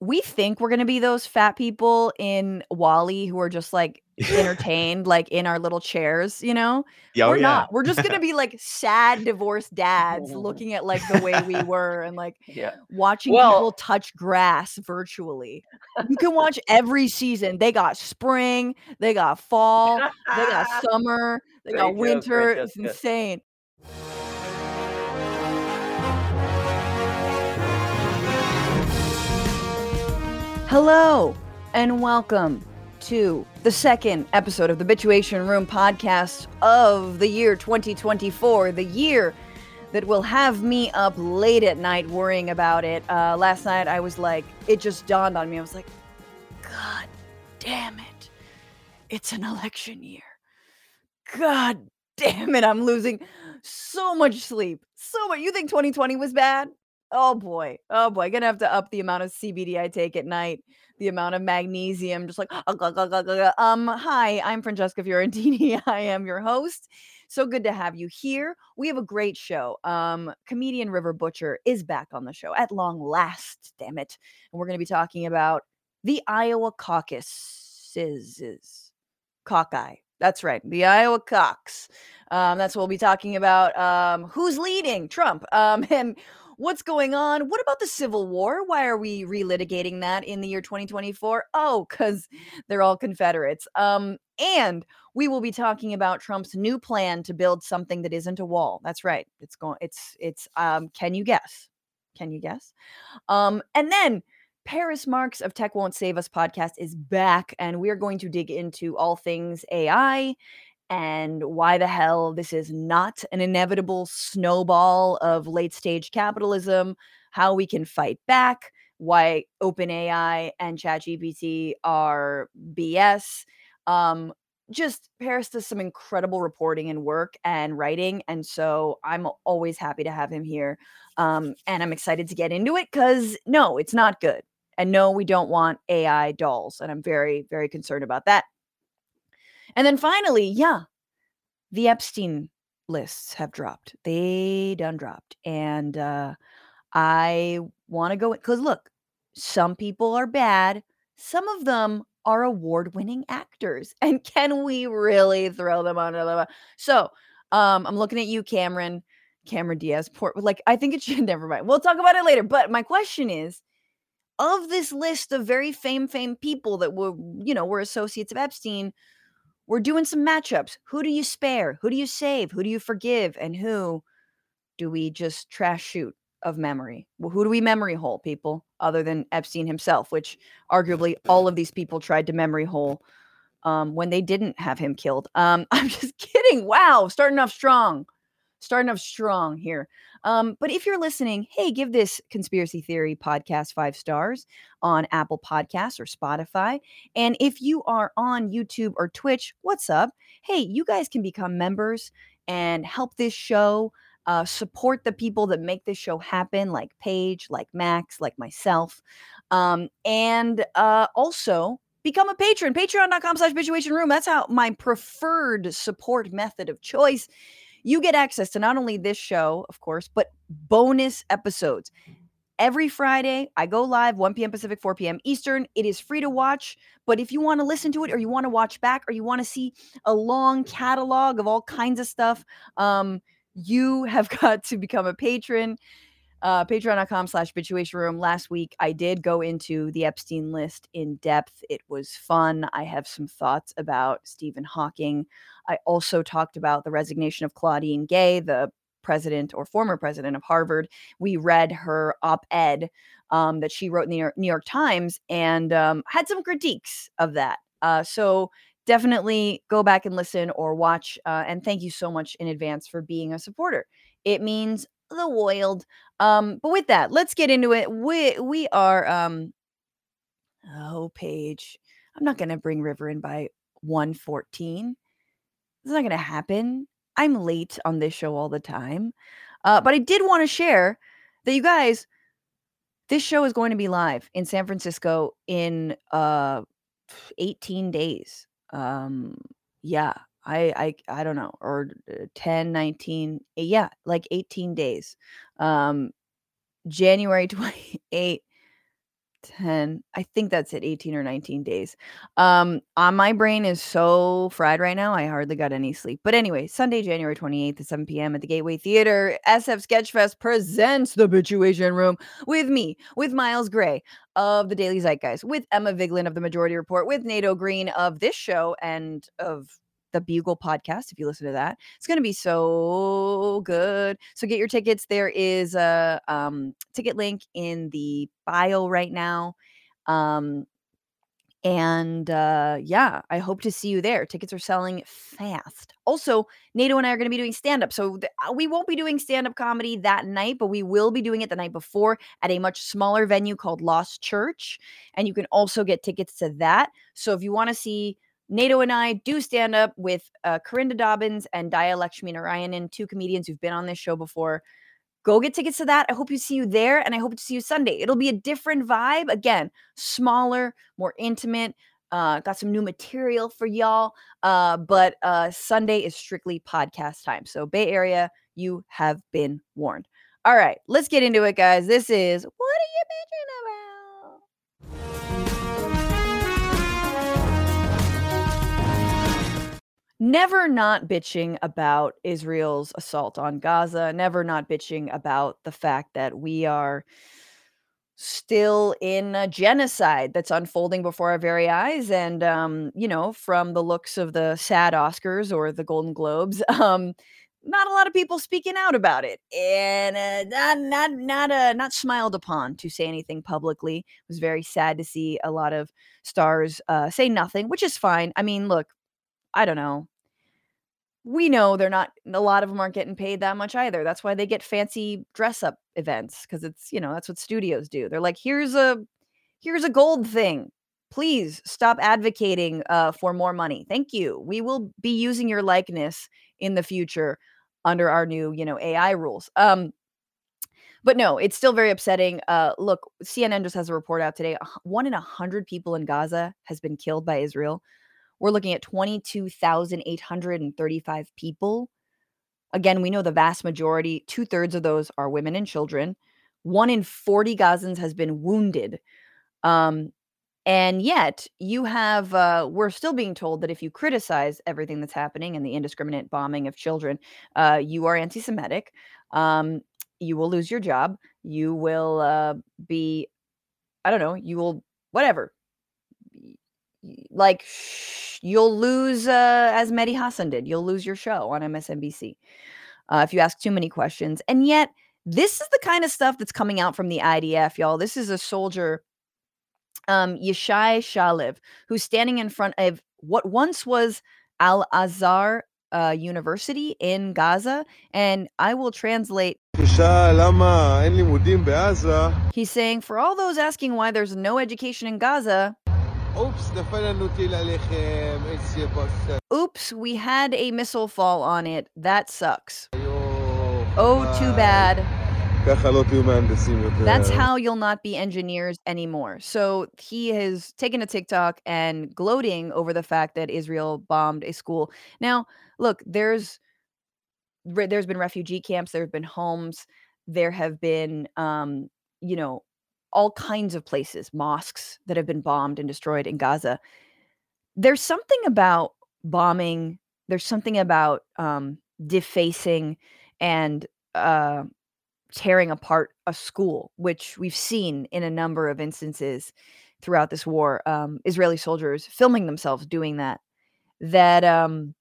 we think we're gonna be those fat people in WALL-E who are just, like, entertained, like, in our little chairs, you know? Yeah, oh, We're yeah. not. We're just gonna be, like, sad divorced dads looking at, like, the way we were and, like, Yeah. watching Well people touch grass virtually. You can watch every season. They got spring, they got fall, they got summer, they got winter. It's insane. Hello and welcome to the second episode of the Bitchuation Room podcast of the year 2024, the year that will have me up late at night worrying about it. Uh, last night I was like, it just dawned on me. I was like, God damn it. It's an election year. God damn it. I'm losing so much sleep. So much. You think 2020 was bad? Oh boy. Oh boy. Gonna have to up the amount of CBD I take at night, the amount of magnesium, just like, um, hi, I'm Francesca Fiorentini. I am your host. So good to have you here. We have a great show. Um, comedian River Butcher is back on the show at long last, damn it. And we're to be talking about the Iowa caucuses. Cockeye. That's right. The Iowa Cox. Um, that's what we'll be talking about. Um, who's leading? Trump. Um, and what's going on? What about the Civil War? Why are we relitigating that in the year 2024? Oh, because they're all Confederates. Um, and we will be talking about Trump's new plan to build something that isn't a wall. That's right. It's going. It's it's. Um, can you guess? Can you guess? Um, and then Paris Marx of Tech Won't Save Us podcast is back, and we are going to dig into all things AI and why the hell this is not an inevitable snowball of late stage capitalism, how we can fight back, why OpenAI and ChatGPT are BS. Um, just Paris does some incredible reporting and work and writing. And so I'm always happy to have him here. Um, and I'm excited to get into it because no, it's not good. And no, we don't want AI dolls. And I'm very, very concerned about that. And then finally, yeah, the Epstein lists have dropped. They done dropped. And uh, I want to go because look, some people are bad, some of them are award winning actors. And can we really throw them under the bus? So um, I'm looking at you, Cameron. Cameron Diaz, poor, like I think it should never mind. We'll talk about it later. But my question is, of this list of very fame fame people that were, you know, were associates of Epstein, we're doing some matchups. Who do you spare? Who do you save? Who do you forgive? And who do we just trash shoot of memory? Well, who do we memory hole, people, other than Epstein himself, which arguably all of these people tried to memory hole um, when they didn't have him killed. Um, I'm just kidding. Wow, starting off strong. Starting off strong here. Um, but if you're listening, hey, give this conspiracy theory podcast five stars on Apple Podcasts or Spotify. And if you are on YouTube or Twitch, what's up? Hey, you guys can become members and help this show. Uh, support the people that make this show happen, like Paige, like Max, like myself. Um, and uh, also become a patron. Patreon.com slash Bitchuation Room. That's how my preferred support method of choice you get access to not only this show, of course, but bonus episodes. Every Friday, I go live 1 p.m. Pacific, 4 p.m. Eastern. It is free to watch, but if you want to listen to it or you want to watch back or you want to see a long catalog of all kinds of stuff, um, you have got to become a patron. Uh, patreon.com slash bitchuation room last week i did go into the epstein list in depth it was fun i have some thoughts about stephen hawking I also talked about the resignation of Claudine Gay, the president or former president of Harvard. We read her op ed um, that she wrote in the New York, New York Times and um, had some critiques of that. Uh, so definitely go back and listen or watch. Uh, and thank you so much in advance for being a supporter. It means the world. Um, but with that, let's get into it. We we are um, oh Paige. I'm not gonna bring River in by 114. It's not to happen. I'm late on this show all the time. Uh, but I did want to share that you guys, this show is going to be live in San Francisco in uh, 18 days. Um, yeah, I, I, I don't know, or uh, 10, 19, eh, yeah, like 18 days. Um, January 28, 10 i think that's it 18 or 19 days um uh, my brain is so fried right now i hardly got any sleep but anyway sunday january 28th at 7 p.m at the gateway theater sf sketchfest presents the bitchuation room with me with miles gray of the daily zeitgeist with emma vigeland of the majority report with nato green of this show and of the Bugle podcast if you listen to that. It's going to be so good. So get your tickets. There is a um, ticket link in the bio right now. Um, and uh, yeah, I hope to see you there. Tickets are selling fast. Also, Nato and I are going to be doing stand up. So th- uh, we won't be doing stand up comedy that night, but we will be doing it the night before at a much smaller venue called Lost Church. And you can also get tickets to that. So if you want to see Nato and I do stand up with uh, Karinda Dobbins and Dhaya Lakshminarayanan, two comedians who've been on this show before. Go get tickets to that. I hope you see you there, and I hope to see you Sunday. It'll be a different vibe. Again, smaller, more intimate. Uh, got some new material for y'all. Uh, but uh, Sunday is strictly podcast time. So, Bay Area, you have been warned. All right, let's get into it, guys. This is What Are You Bitching About? Never not bitching about Israel's assault on Gaza, never not bitching about the fact that we are still in a genocide that's unfolding before our very eyes. And um you know from the looks of the sad oscars or the golden globes um not a lot of people speaking out about it. And uh, not not not uh, not smiled upon to say anything publicly. It was very sad to see a lot of stars uh, say nothing which is fine. I mean look i don't know we know they're not a lot of them aren't getting paid that much either. That's why they get fancy dress up events cuz it's, you know, that's what studios do. They're like, "Here's a here's a gold thing. Please stop advocating uh, for more money. Thank you. We will be using your likeness in the future under our new, you know, AI rules." Um but no, it's still very upsetting. Uh, look, CNN just has a report out today. One in a hundred people in Gaza has been killed by Israel. We're looking at 22,835 people. Again, we know the vast majority, two thirds of those are women and children. One in 40 Gazans has been wounded. Um, and yet, you have, uh, we're still being told that if you criticize everything that's happening and the indiscriminate bombing of children, uh, you are anti Semitic. Um, you will lose your job. You will uh, be, I don't know, you will, whatever, like you'll lose uh, as Mehdi Hasan did. You'll lose your show on MSNBC uh, if you ask too many questions. And yet, this is the kind of stuff that's coming out from the IDF, y'all. This is a soldier, um, Yishai Shalev, who's standing in front of what once was Al Azhar uh, University in Gaza, and I will translate. He's saying, for all those asking why there's no education in Gaza, Oops, we had a missile fall on it. That sucks. Oh, too bad. That's how you'll not be engineers anymore. So he has taken a TikTok and gloating over the fact that Israel bombed a school. Now, look, there's there's been refugee camps, there have been homes, there have been um, you know, all kinds of places, mosques that have been bombed and destroyed in Gaza. There's something about bombing, there's something about um, defacing and uh, tearing apart a school, which we've seen in a number of instances throughout this war. Um, Israeli soldiers filming themselves doing that. That um,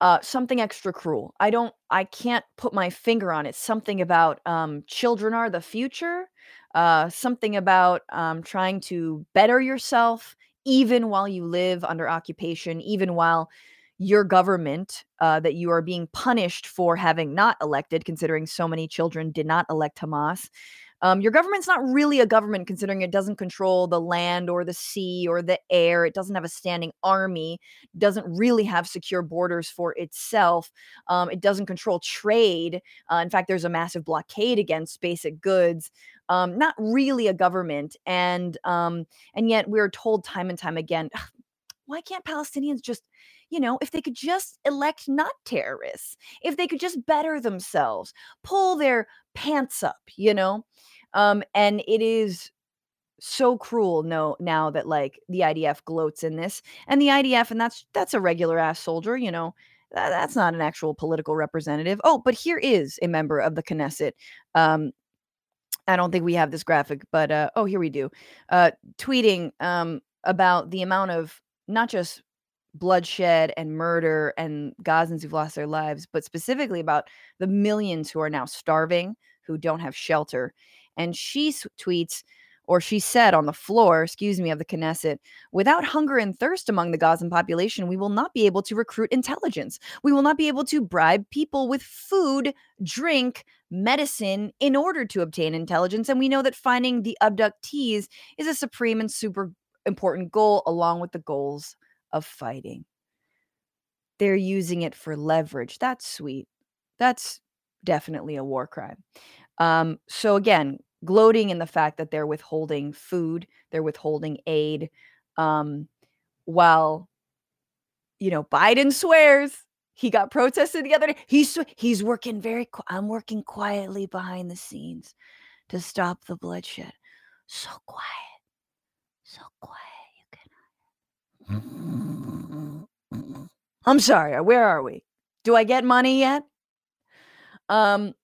uh, something extra cruel. I don't I can't put my finger on it. Something about um, children are the future. Uh, something about um, trying to better yourself even while you live under occupation, even while your government uh, that you are being punished for having not elected, considering so many children did not elect Hamas. Um, your government's not really a government considering it doesn't control the land or the sea or the air. It doesn't have a standing army, doesn't really have secure borders for itself. Um, it doesn't control trade. Uh, in fact, there's a massive blockade against basic goods. Um, not really a government, and um, and yet we're told time and time again, why can't Palestinians just you know, if they could just elect not terrorists, if they could just better themselves, pull their pants up, you know, Um, and it is so cruel no now that like the IDF gloats in this and the IDF and that's that's a regular ass soldier you know that, that's not an actual political representative. Oh but here is a member of the Knesset. Um I don't think we have this graphic but uh oh here we do. Uh tweeting um about the amount of not just bloodshed and murder and Gazans who've lost their lives but specifically about the millions who are now starving who don't have shelter and she tweets or she said on the floor, excuse me, of the Knesset, without hunger and thirst among the Gazan population, we will not be able to recruit intelligence. We will not be able to bribe people with food, drink, medicine in order to obtain intelligence. And we know that finding the abductees is a supreme and super important goal, along with the goals of fighting. They're using it for leverage. That's sweet. That's definitely a war crime. Um, so again, gloating in the fact that they're withholding food, they're withholding aid, um, while you know Biden swears he got protested the other day. He's he's working very. I'm working quietly behind the scenes to stop the bloodshed. So quiet, so quiet. You can. I'm sorry. Where are we? Do I get money yet? Um,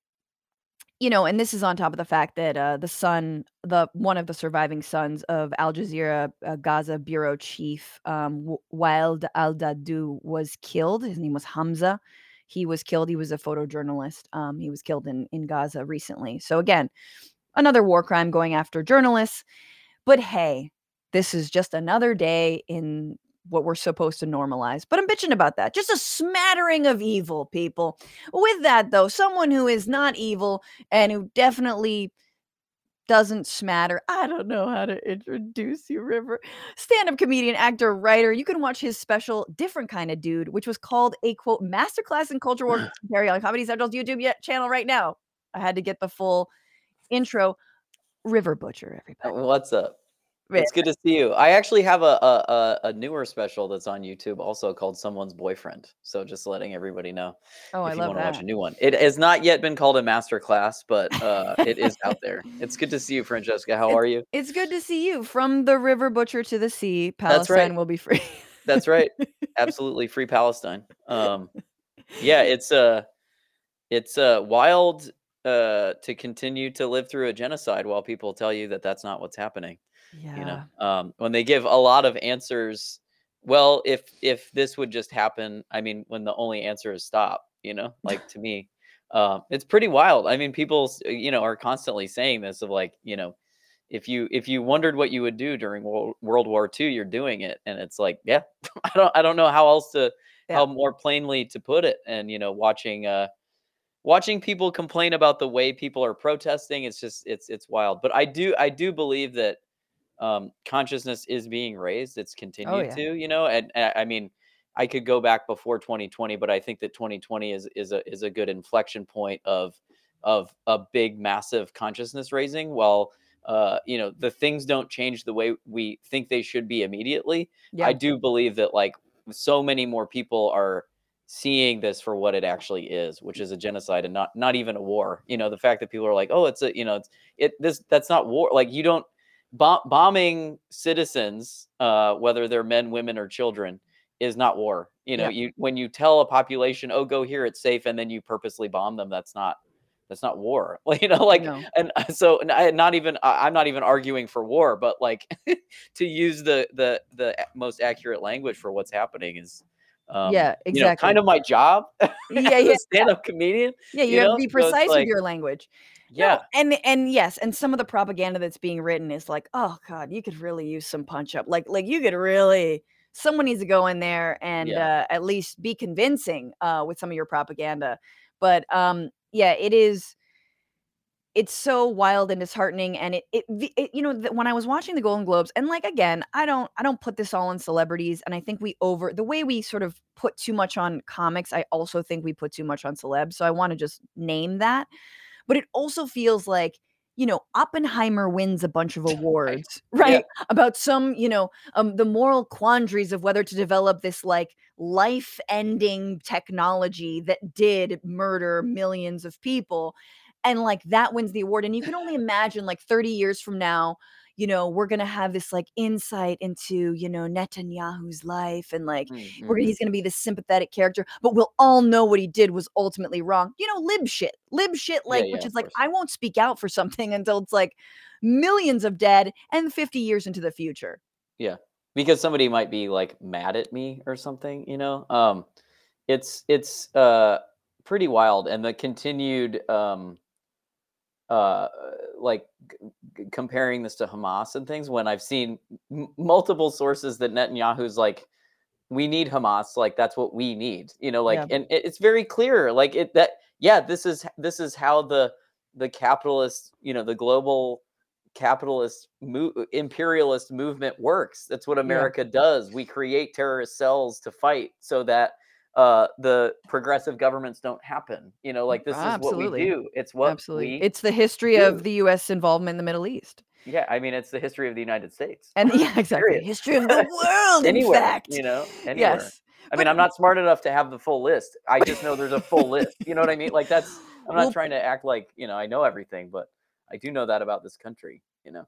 you know, and this is on top of the fact that uh, the son, the one of the surviving sons of Al Jazeera uh, Gaza bureau chief um, Al Dahdouh was killed. His name was Hamza. He was killed. He was a photojournalist. Um, he was killed in in Gaza recently. So again, another war crime going after journalists. But hey, this is just another day in what we're supposed to normalize. But I'm bitching about that. Just a smattering of evil, people. With that, though, someone who is not evil and who definitely doesn't smatter. I don't know how to introduce you, River. Stand up comedian, actor, writer. You can watch his special, Different Kind of Dude, which was called a quote, masterclass in culture war commentary on Comedy Central's YouTube channel right now. I had to get the full intro. River Butcher, everybody. What's up? It's good to see you. I actually have a, a a newer special that's on YouTube, also called "Someone's Boyfriend." So just letting everybody know Oh, I if you love want to watch a new one. It has not yet been called a master class, but uh, it is out there. It's good to see you, Francesca. How It's are you? it's good to see you. From the River Butcher to the sea, That's right. Palestine will be free. That's right. Absolutely free Palestine. Um, yeah, it's uh it's uh wild uh to continue to live through a genocide while people tell you that that's not what's happening. You know, Yeah. um, when they give a lot of answers. Well, if if this would just happen, I mean, when the only answer is stop, you know, like to me, um, it's pretty wild. I mean, people, you know, are constantly saying this of like, you know, if you if you wondered what you would do during World, World War II, you're doing it, and it's like, yeah, I don't I don't know how else to Yeah. how more plainly to put it. And you know, watching uh watching people complain about the way people are protesting, it's just it's it's wild. But I do I do believe that um, consciousness is being raised. It's Oh, continued yeah. to, you know, and, and I mean, I could go back before 2020, but I think that 2020 is is a is a good inflection point of of a big, massive consciousness raising. While uh, you know the things don't change the way we think they should be immediately, I do believe that like so many more people are seeing this for what it actually is, which is a genocide and not not even a war. You know, the fact that people are like, oh, it's a you know, it's it this that's not war. Like you don't Bom- bombing citizens, uh, whether they're men, women, or children, is not war. You know, Yeah. you when you tell a population, "Oh, go here, it's safe," and then you purposely bomb them, that's not that's not war. Like, you know, like, No. and uh, so not even I'm not even arguing for war, but like to use the the the most accurate language for what's happening is, um, Yeah, you know, kind of my job Yeah, yeah. stand-up comedian. Yeah, you You have to know, be so it's precise with your language. No, yeah, and and yes, and some of the propaganda that's being written is like, "Oh god, you could really use some punch up." Like like you could really someone needs to go in there and yeah, uh, at least be convincing uh, with some of your propaganda. But um, yeah, it is it's so wild and disheartening and it it, it you know when i was watching the golden globes and like again i don't i don't put this all on celebrities and i think we over the way we sort of put too much on comics i also think we put too much on celebs so i want to just name that but it also feels like you know oppenheimer wins a bunch of right, awards yeah, right? About some you know um the moral quandaries of whether to develop this like life ending technology that did murder millions of people and like that wins the award and you can only imagine like 30 years from now you know we're gonna have this like insight into you know netanyahu's life and like Mm, we're, he's gonna be this sympathetic character but we'll all know what he did was ultimately wrong you know lib shit lib shit like yeah, which is like course. i won't speak out for something until it's like millions of dead and 50 years into the future Yeah, because somebody might be like mad at me or something, you know. Um, it's it's uh pretty wild, and the continued um uh like g- comparing this to Hamas and things. When I've seen m- multiple sources that Netanyahu's like, we need Hamas, like that's what we need, you know, like, Yeah. and it, it's very clear, like it that yeah, this is this is how the the capitalist, you know, the global capitalist mo- imperialist movement works. That's what Yeah. America does. We create terrorist cells to fight so that uh, the progressive governments don't happen. You know, like this is what we do. It's what absolutely we it's the history do. of the us involvement in the middle east yeah. I mean, it's the history of the United States. and yeah exactly Period. history of the world in Anywhere, fact you know, anywhere. yes I mean, I'm not smart enough to have the full list. I just know there's a full list. You know what I mean? Like that's. I'm not Well- trying to act like you know I know everything, but I do know that about this country. You know.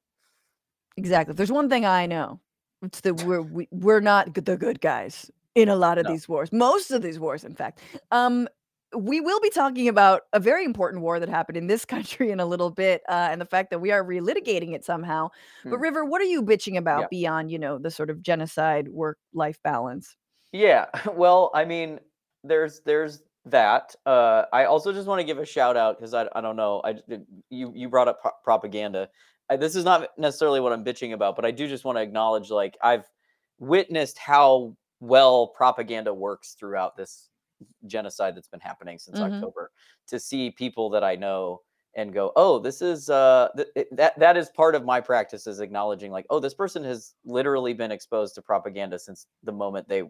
Exactly. If there's one thing I know, it's that we're we, we're not the good guys in a lot of No. these wars. Most of these wars, in fact. Um, we will be talking about a very important war that happened in this country in a little bit, uh, and the fact that we are relitigating it somehow. But Hmm. River, what are you bitching about Yeah. beyond, you know, the sort of genocide work-life balance? Yeah, well, I mean, there's there's that. Uh, I also just want to give a shout out because I, I don't know. I you you brought up pro- propaganda. I, this is not necessarily what I'm bitching about, but I do just want to acknowledge like I've witnessed how well propaganda works throughout this genocide that's been happening since Mhm. October. To see people that I know and go, oh, this is uh th- that that is part of my practice is acknowledging like, oh, this person has literally been exposed to propaganda since the moment they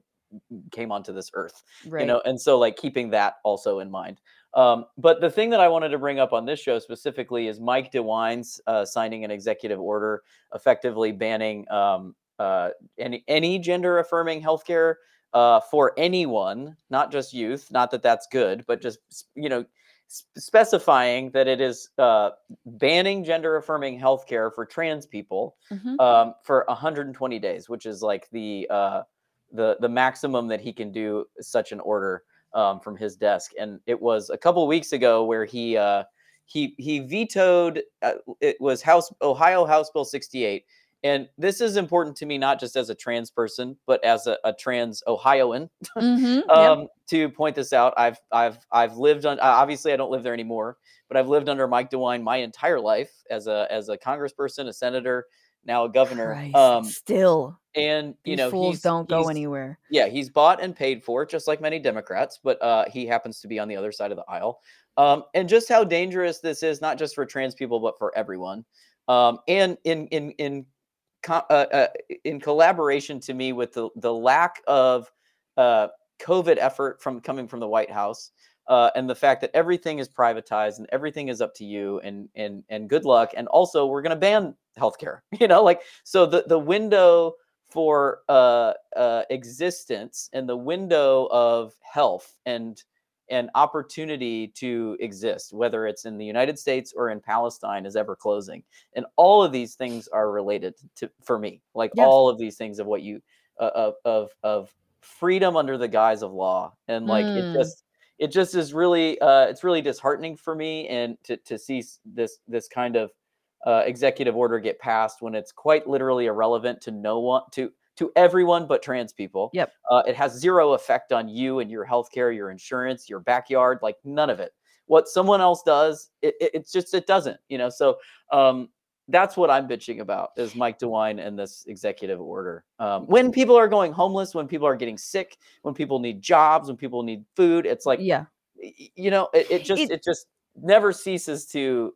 came onto this earth Right. you know and so like keeping that also in mind um, but the thing that i wanted to bring up on this show specifically is mike dewine's uh, signing an executive order effectively banning um, uh, any, any gender affirming healthcare uh, for anyone not just youth not that that's good but just you know specifying that it is uh, banning gender affirming healthcare for trans people Mhm. um, for 120 days, which is like the uh, the the maximum that he can do such an order um, from his desk. And it was a couple weeks ago where he uh, he he vetoed. Uh, it was House Ohio House Bill 68. And this is important to me, not just as a trans person, but as a, a trans Ohioan Mhm, yep. um, to point this out. I've I've I've lived on. Obviously, I don't live there anymore, but I've lived under Mike DeWine my entire life as a as a congressperson, a senator, now a governor. Christ, Um, still, and you these know, fools he's, don't go anywhere. Yeah, he's bought and paid for, just like many Democrats, but uh, he happens to be on the other side of the aisle. Um, and just how dangerous this is, not just for trans people, but for everyone. Um, and in in in co- uh, uh, in collaboration to me with the the lack of uh, COVID effort from coming from the White House, uh, and the fact that everything is privatized and everything is up to you, and and and good luck. And also, we're going to ban healthcare. You know, like so the the window for uh, uh, existence and the window of health and and opportunity to exist, whether it's in the United States or in Palestine, is ever closing. And all of these things are related to for me, like Yes. all of these things of what you uh, of of of freedom under the guise of law, and like it Mm. just it just is really uh, it's really disheartening for me, and to to see this this kind of uh, executive order get passed when it's quite literally irrelevant to no one to to everyone but trans people. Yep. Uh, it has zero effect on you and your healthcare, your insurance, your backyard, like none of it. What someone else does, it, it- it's just it doesn't, you know. So um, that's what I'm bitching about is Mike DeWine and this executive order. Um, when people are going homeless, when people are getting sick, when people need jobs, when people need food, it's like yeah. you know, it, it just It- it just never ceases to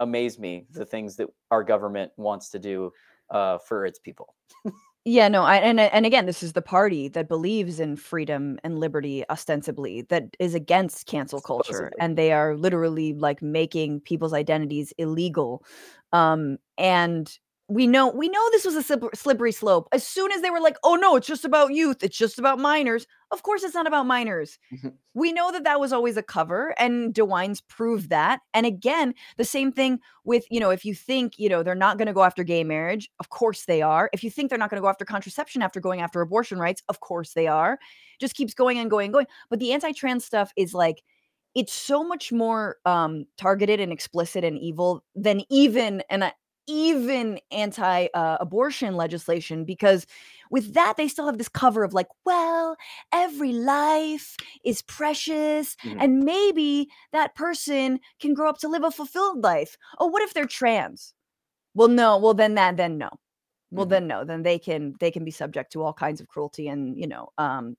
amaze me the things that our government wants to do uh, for its people. Yeah, no, I and and again, this is the party that believes in freedom and liberty ostensibly that is against cancel culture Supposedly. and they are literally like making people's identities illegal. Um and we know we know this was a slippery slope. As soon as they were like, "Oh no, it's just about youth. It's just about minors." Of course, it's not about minors. Mhm. we know that that was always a cover, and DeWine's proved that. And again, the same thing with you know, if you think you know they're not going to go after gay marriage, of course they are. If you think they're not going to go after contraception after going after abortion rights, of course they are. Just keeps going and going and going. But the anti-trans stuff is like it's so much more um targeted and explicit and evil than even and I, even anti uh, abortion legislation because with that they still have this cover of like well every life is precious Mhm. and maybe that person can grow up to live a fulfilled life. Oh what if they're trans? Well no. Well then that then no. Well Mhm. then no. Then they can they can be subject to all kinds of cruelty and you know um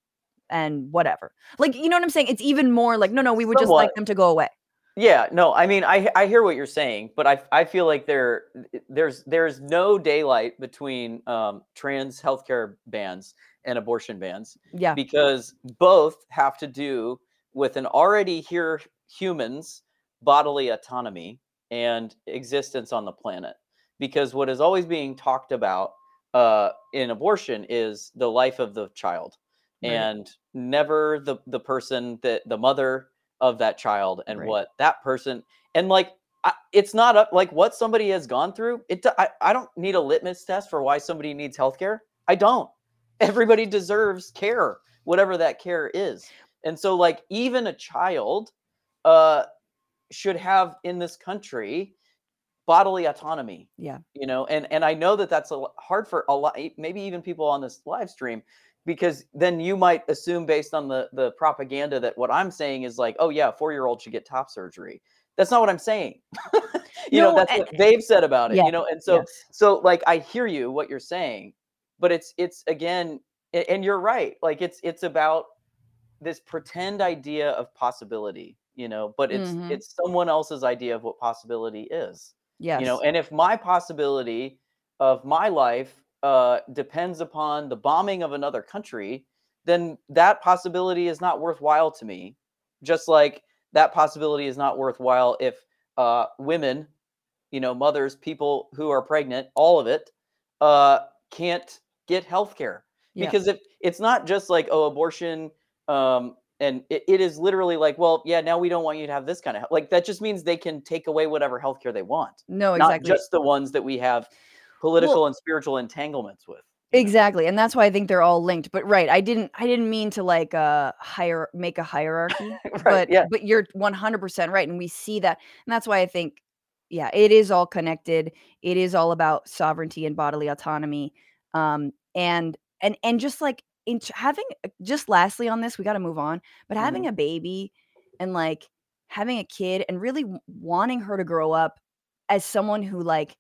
and whatever. Like you know what i'm saying? It's even more like no no. We would just like them to go away Yeah, no, I mean, I I hear what you're saying, but I I feel like there there's there's no daylight between um, trans healthcare bans and abortion bans yeah because both have to do with an already here humans bodily autonomy and existence on the planet. Because what is always being talked about uh, in abortion is the life of the child, Right. and never the the person that the mother of that child and Right. what that person and like I, it's not up like what somebody has gone through. It I, I don't need a litmus test for why somebody needs healthcare. I don't. Everybody deserves care, whatever that care is. And so like even a child uh should have in this country bodily autonomy yeah you know and and i know that that's a hard for a lot maybe even people on this live stream because then you might assume based on the the propaganda that what i'm saying is like oh yeah four year old should get top surgery that's not what i'm saying you No, know that's and- what they've said about it Yeah, you know and so yes. so like i hear you what you're saying but it's it's again and you're right like it's it's about this pretend idea of possibility you know but it's Mhm. it's someone else's idea of what possibility is yes you know and if my possibility of my life uh, depends upon the bombing of another country then that possibility is not worthwhile to me just like that possibility is not worthwhile if uh, women you know mothers people who are pregnant all of it uh, can't get health care Yeah. because if it's not just like oh abortion um and it, it is literally like well yeah now we don't want you to have this kind of like that just means they can take away whatever healthcare they want no exactly. not exactly just the ones that we have political and spiritual entanglements with? Exactly. And that's why I think they're all linked. But right, I didn't I didn't mean to like uh hire make a hierarchy. right but yeah but you're 100% right and we see that. And that's why I think yeah, it is all connected. It is all about sovereignty and bodily autonomy. Um and and and just like in having just lastly on this, we got to move on, but Mm-hmm. having a baby and like having a kid and really wanting her to grow up as someone who like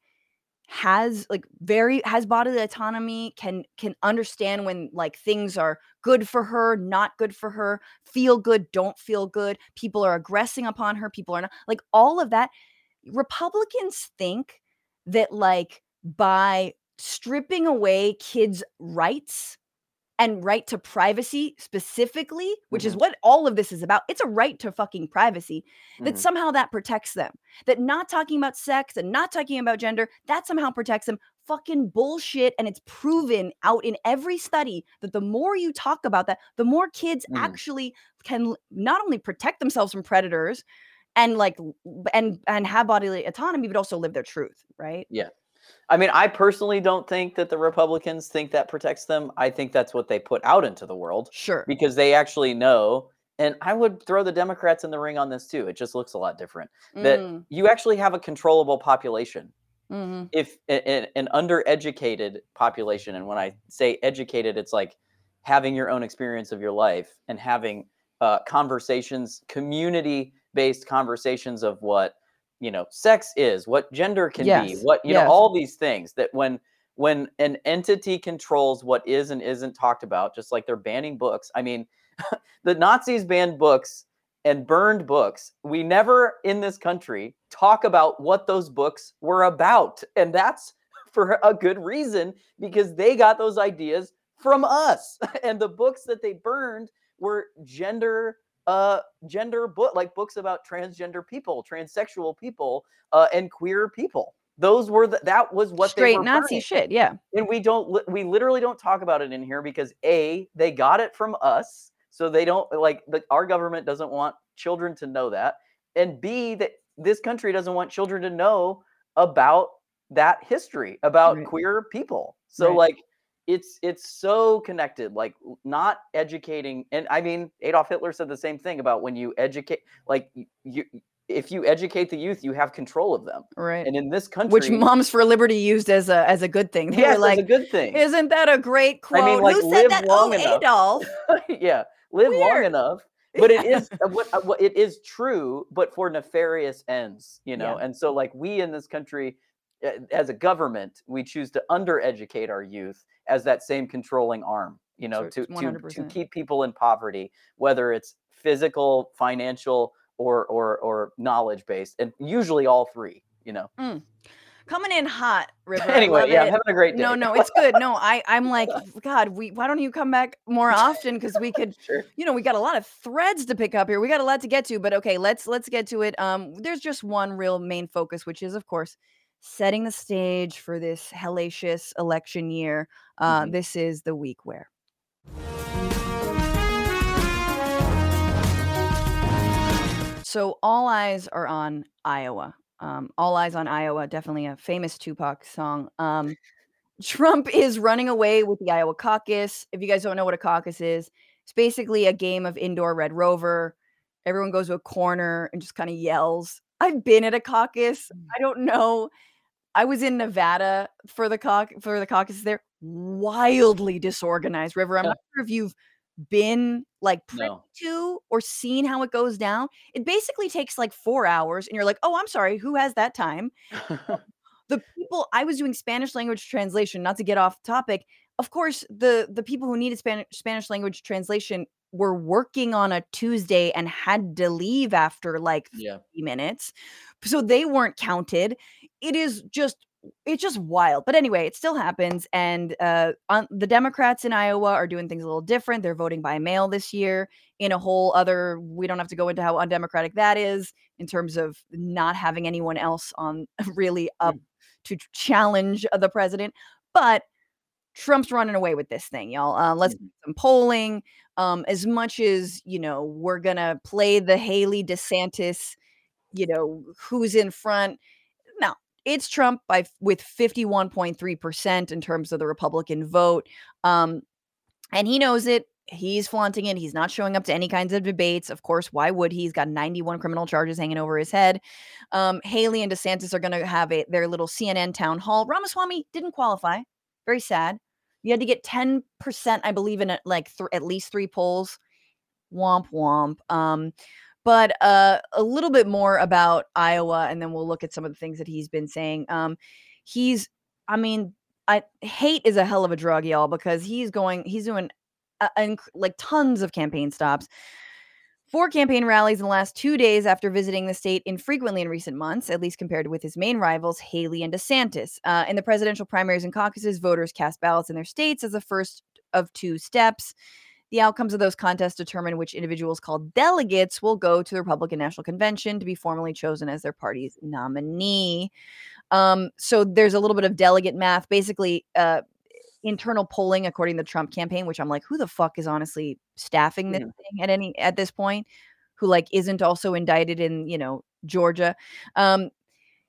has like very has bodily autonomy can can understand when like things are good for her not good for her feel good don't feel good people are aggressing upon her people are not like all of that. Republicans think that like by stripping away kids rights and right to privacy specifically which is Mhm. what all of this is about it's a right to fucking privacy that Mhm. somehow that protects them that not talking about sex and not talking about gender that somehow protects them fucking bullshit and it's proven out in every study that the more you talk about that the more kids Mhm. actually can not only protect themselves from predators and like and and have bodily autonomy but also live their truth right Yeah. I mean, I personally don't think that the Republicans think that protects them. I think that's what they put out into the world sure because they actually know. And I would throw the Democrats in the ring on this too. It just looks a lot different. That Mm, you actually have a controllable population. mhm. If a- a- an undereducated population, and when I say educated, it's like having your own experience of your life and having uh, conversations, community-based conversations of what you know sex is what gender can be what you yes. know all these things that when when an entity controls what is and isn't talked about just like they're banning books i mean the nazis banned books and burned books we never in this country talk about what those books were about and that's for a good reason because they got those ideas from us and the books that they burned were gender uh gender book like books about transgender people transsexual people uh and queer people those were the, that was what Straight they were Nazi burning. shit. Yeah. and we don't we literally don't talk about it in here because a they got it from us so they don't like the, our government doesn't want children to know that and b that this country doesn't want children to know about that history about Right. queer people so Right. like it's it's so connected like not educating and i mean adolf hitler said the same thing about when you educate like you if you educate the youth you have control of them Right. and in this country Which Moms for Liberty used as a as a good thing. They yes, were like, a good thing "Isn't that a great quote I mean, like, Who said live that? long oh, enough. Adolf." yeah live long enough but it is uh, what, uh, what it is true but for nefarious ends you know Yeah. and so like we in this country uh, as a government we choose to undereducate our youth as that same controlling arm you know to, to to keep people in poverty whether it's physical financial or or or knowledge based and usually all three you know Coming in hot, River. Anyway yeah it. having a great day No, no, it's good. No, I I'm like, God, we why don't you come back more often? Because we could sure you know, we got a lot of threads to pick up here. We got a lot to get to, but okay, let's let's get to it. Um, there's just one real main focus, which is, of course, setting the stage for this hellacious election year. Uh, Mhm. This is the week where. So all eyes are on Iowa. Um, all eyes on Iowa, definitely a famous Tupac song. Um, Trump is running away with the Iowa caucus. If you guys don't know what a caucus is, it's basically a game of indoor Red Rover. Everyone goes to a corner and just kind of yells. I've been at a caucus. I don't know. I was in Nevada for the cauc for the caucus there. Wildly disorganized, River. I'm Yeah. not sure if you've been like privy no to or seen how it goes down. It basically takes like four hours, and you're like, oh, I'm sorry, who has that time? the people I was doing Spanish language translation, not to get off topic. Of course, the the people who needed Spanish Spanish language translation were working on a Tuesday and had to leave after like yeah 30 minutes. So they weren't counted. It is just it's just wild. But anyway, it still happens and uh on, the Democrats in Iowa are doing things a little different. They're voting by mail this year in a whole other we don't have to go into how undemocratic that is in terms of not having anyone else on really up to challenge the president. But Trump's running away with this thing, y'all. Uh, let's Mhm. do some polling. Um, as much as you know, we're gonna play the Haley DeSantis, you know, who's in front. It's Trump by with fifty one point three percent in terms of the Republican vote, um, and he knows it. He's flaunting it. He's not showing up to any kinds of debates. Of course, why would he? He's got 91 criminal charges hanging over his head. Um, Haley and DeSantis are going to have a, their little CNN town hall. Ramaswamy didn't qualify. Very sad. You had to get 10%, I believe, in a, like th- at least three polls. Womp womp. Um, but uh, a little bit more about Iowa, and then we'll look at some of the things that he's been saying. Um, he's, I mean, I hate is a hell of a drug, y'all, because he's going, he's doing uh, inc- like tons of campaign stops. Four campaign rallies in the last two days after visiting the state infrequently in recent months, at least compared with his main rivals, Haley and DeSantis. Uh, in the presidential primaries and caucuses, voters cast ballots in their states as the first of two steps. The outcomes of those contests determine which individuals called delegates will go to the Republican National Convention to be formally chosen as their party's nominee. Um, so there's a little bit of delegate math. Basically, uh, internal polling according to the Trump campaign, which I'm like, who the fuck is honestly staffing this Mhm. thing at any at this point? Who like isn't also indicted in you know Georgia? Um,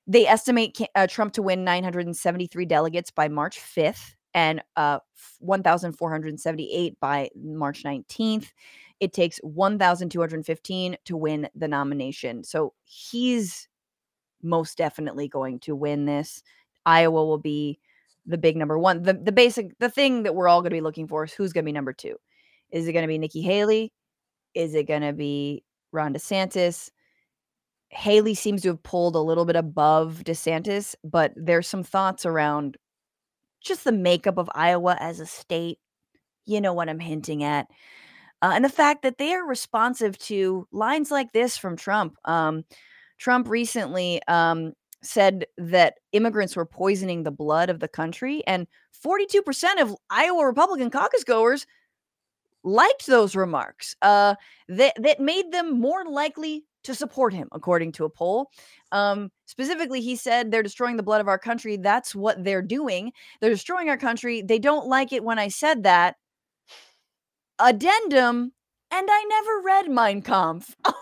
they estimate uh, Trump to win 973 delegates by March 5th and uh, 1,478 by March 19th. It takes 1,215 to win the nomination. So he's most definitely going to win this. Iowa will be the big number one. The the basic the thing that we're all going to be looking for is who's going to be number two. Is it going to be Nikki Haley? Is it going to be Ron DeSantis? Haley seems to have pulled a little bit above DeSantis, but there's some thoughts around just the makeup of Iowa as a state. You know what I'm hinting at. Uh, and the fact that they are responsive to lines like this from Trump. Um, Trump recently um, said that immigrants were poisoning the blood of the country, and 42% of Iowa Republican caucus goers liked those remarks. Uh, that that made them more likely to support him, according to a poll. Um, specifically, he said they're destroying the blood of our country. That's what they're doing. They're destroying our country. They don't like it when I said that. Addendum, and I never read Mein Kampf. what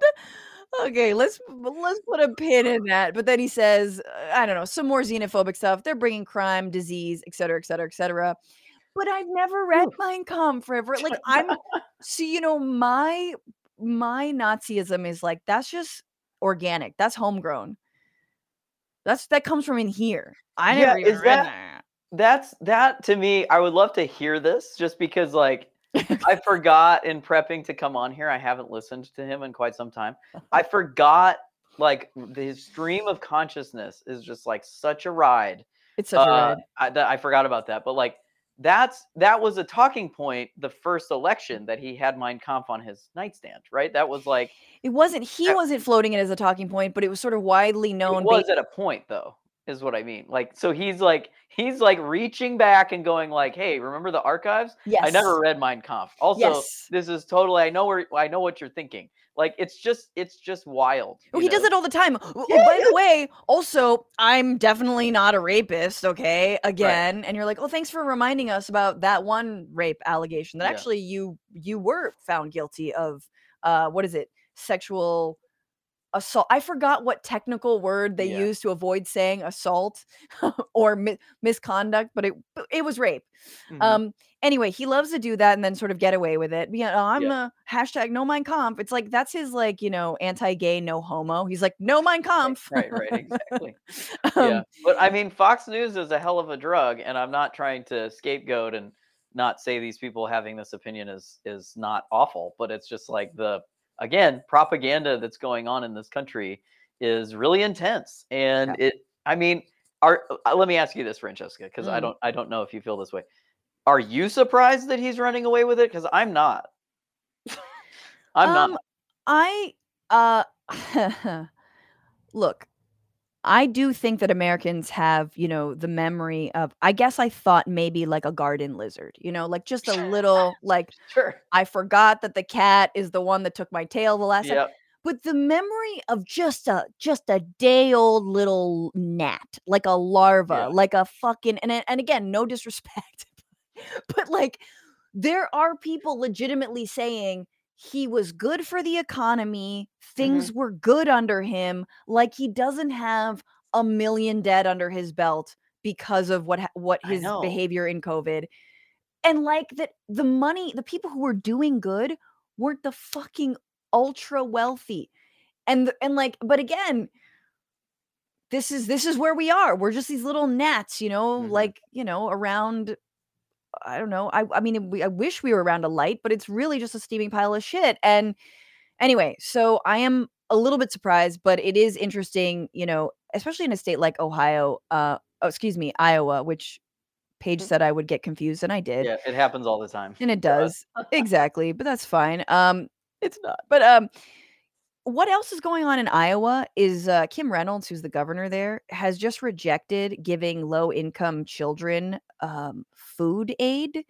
the? Okay, let's let's put a pin in that. But then he says, uh, I don't know, some more xenophobic stuff. They're bringing crime, disease, et cetera, et cetera, et cetera. But I've never read Mein Kampf forever. Like I'm, so you know, my my Nazism is like that's just organic. That's homegrown. That's that comes from in here. I Yeah, never even read that- that. That's that to me. I would love to hear this just because, like, I forgot in prepping to come on here. I haven't listened to him in quite some time. I forgot, like, his stream of consciousness is just like such a ride. It's such a Uh, ride. I, that, I forgot about that, but like, that's that was a talking point the first election that he had Mein Kampf on his nightstand, right? That was like It wasn't he that- wasn't floating it as a talking point, but it was sort of widely known. it was at a point though, is what I mean. Like, so he's like he's like reaching back and going like, "Hey, remember the archives? yes. I never read Mein Kampf. Also, Yes. this is totally I know where I know what you're thinking. Like it's just it's just wild. Oh, he does it all the time. Oh, by yeah. the way, also, I'm definitely not a rapist, okay? Again, and you're like, "Oh, thanks for reminding us about that one rape allegation that Yeah. actually you you were found guilty of uh what is it? Sexual assault. I forgot what technical word they Yeah. used to avoid saying assault or mi- misconduct, but it it was rape. Mhm. Um. Anyway, he loves to do that and then sort of get away with it. Yeah, oh, I'm Yeah. a hashtag no Mein Kampf. It's like that's his like you know anti-gay, no homo. He's like no Mein Kampf. right, right, exactly. um, yeah. But I mean, Fox News is a hell of a drug, and I'm not trying to scapegoat and not say these people having this opinion is is not awful, but it's just like the again propaganda that's going on in this country is really intense, and it. I mean, are uh, let me ask you this, Francesca, because I Mm. don't I don't know if you feel this way. Are you surprised that he's running away with it? Because I'm not. I'm um, not. I uh look. I do think that Americans have, you know, the memory of. I guess I thought maybe like a garden lizard, you know, like just a little, like Sure. I forgot that the cat is the one that took my tail the last time. Yep. but the memory of just a just a day old little gnat like a larva Yeah. like a fucking and and again no disrespect but like there are people legitimately saying he was good for the economy things Mm-hmm. were good under him like he doesn't have a million dead under his belt because of what what his behavior in covid and like that the money the people who were doing good weren't the fucking ultra wealthy and and like but again this is this is where we are we're just these little gnats you know Mhm. like you know around i don't know i i mean we, i wish we were around a light but it's really just a steaming pile of shit and anyway so i am a little bit surprised but it is interesting you know especially in a state like ohio uh oh, excuse me iowa which Paige Mm. said I would get confused, and I did. Yeah, it happens all the time. And it does. exactly. But that's fine. Um, it's not. But um what else is going on in Iowa is uh, Kim Reynolds, who's the governor there, has just rejected giving low income children um, food aid.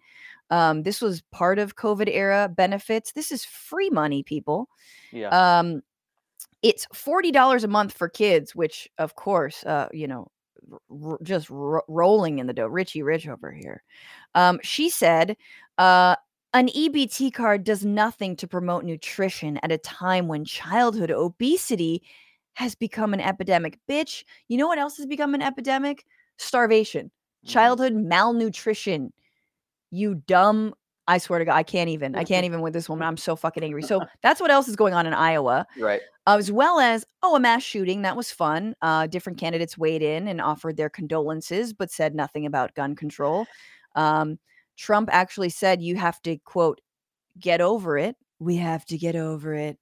Um, this was part of COVID era benefits. This is free money, people. Yeah. Um, it's forty dollars a month for kids, which of course, uh, you know, r- r- just ro- rolling in the dough. Richie Rich over here. Um, she said, uh, an EBT card does nothing to promote nutrition at a time when childhood obesity has become an epidemic. Bitch, you know what else has become an epidemic? Starvation. Childhood malnutrition. You dumb. I swear to God, I can't even. I can't even with this woman. I'm so fucking angry. So that's what else is going on in Iowa Right. as well as oh a mass shooting that was fun uh, different candidates weighed in and offered their condolences but said nothing about gun control um, trump actually said you have to quote get over it we have to get over it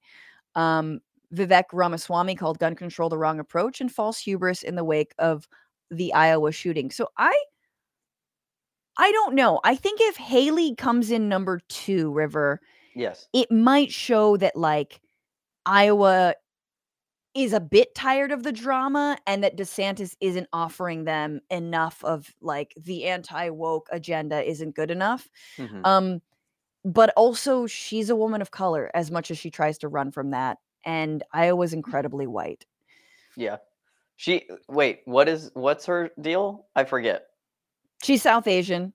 um, vivek ramaswamy called gun control the wrong approach and false hubris in the wake of the iowa shooting so i i don't know i think if haley comes in number two river Yes. it might show that like Iowa is a bit tired of the drama and that DeSantis isn't offering them enough of like the anti woke agenda isn't good enough. Mhm. Um but also she's a woman of color as much as she tries to run from that. And Iowa's Mm. incredibly white. Yeah. She wait, what is what's her deal? I forget. She's South Asian.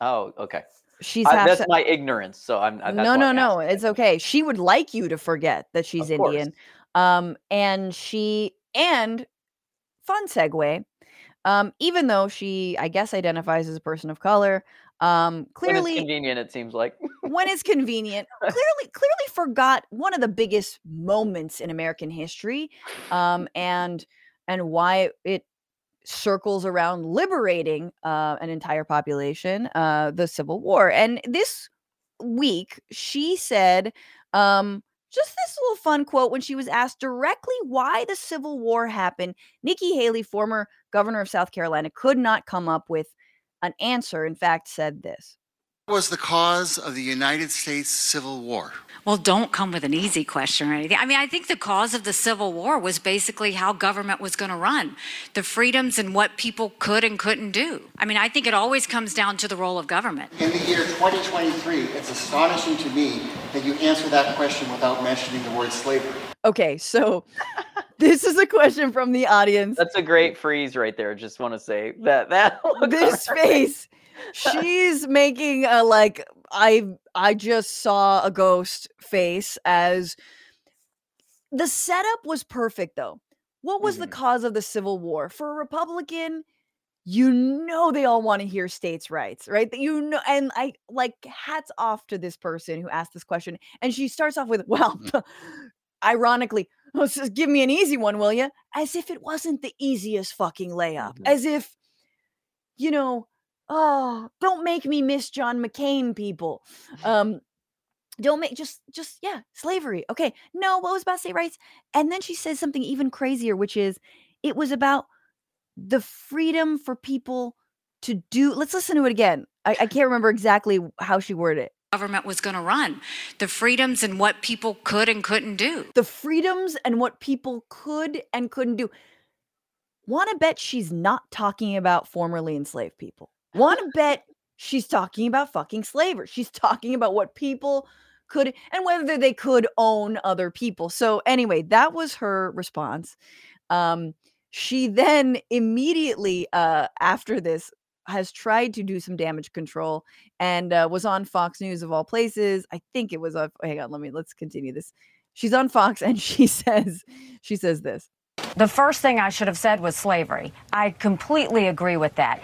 Oh, okay. She's I, that's my ignorance. So I'm I- no, no, no. It's okay. She would like you to forget that she's Of course. Indian. Um, and she and fun segue. Um, even though she, I guess, identifies as a person of color, um, clearly convenient, it seems like. when it's convenient, clearly, clearly forgot one of the biggest moments in American history, um, and and why it circles around liberating uh, an entire population, uh, the Civil War. And this week, she said um, just this little fun quote when she was asked directly why the Civil War happened. Nikki Haley, former governor of South Carolina, could not come up with an answer. In fact, said this. What was the cause of the United States Civil War? Well, don't come with an easy question or anything. I mean, I think the cause of the Civil War was basically how government was going to run, the freedoms and what people could and couldn't do. I mean, I think it always comes down to the role of government. In the year 2023, it's astonishing to me that you answer that question without mentioning the word slavery. Okay, so this is a question from the audience. That's a great freeze right there. Just want to say that that look on This her face, she's making a like I I just saw a ghost face as the setup was perfect though. What was the Mhm. cause of the Civil War? For a Republican, you know they all want to hear states' rights, right? You know, and I like hats off to this person who asked this question. And she starts off with, well, ironically, "Oh, so give me an easy one, will you? As if it wasn't the easiest fucking layup. Mhm. As if, you know, oh, don't make me miss John McCain, people. Um, don't make just just yeah, slavery. Okay. No, what was about state rights? And then she says something even crazier, which is it was about the freedom for people to do let's listen to it again. I, I can't remember exactly how she worded it. Government was going to run, the freedoms and what people could and couldn't do. The freedoms and what people could and couldn't do. Want to bet she's not talking about formerly enslaved people. Want to bet she's talking about fucking slavery. She's talking about what people could and whether they could own other people. So anyway, that was her response. Um, she then immediately uh, after this has tried to do some damage control and uh, was on Fox News of all places. I think it was on. Hang on, let me let's continue this. She's on Fox and she says she says this. The first thing I should have said was slavery. I completely agree with that.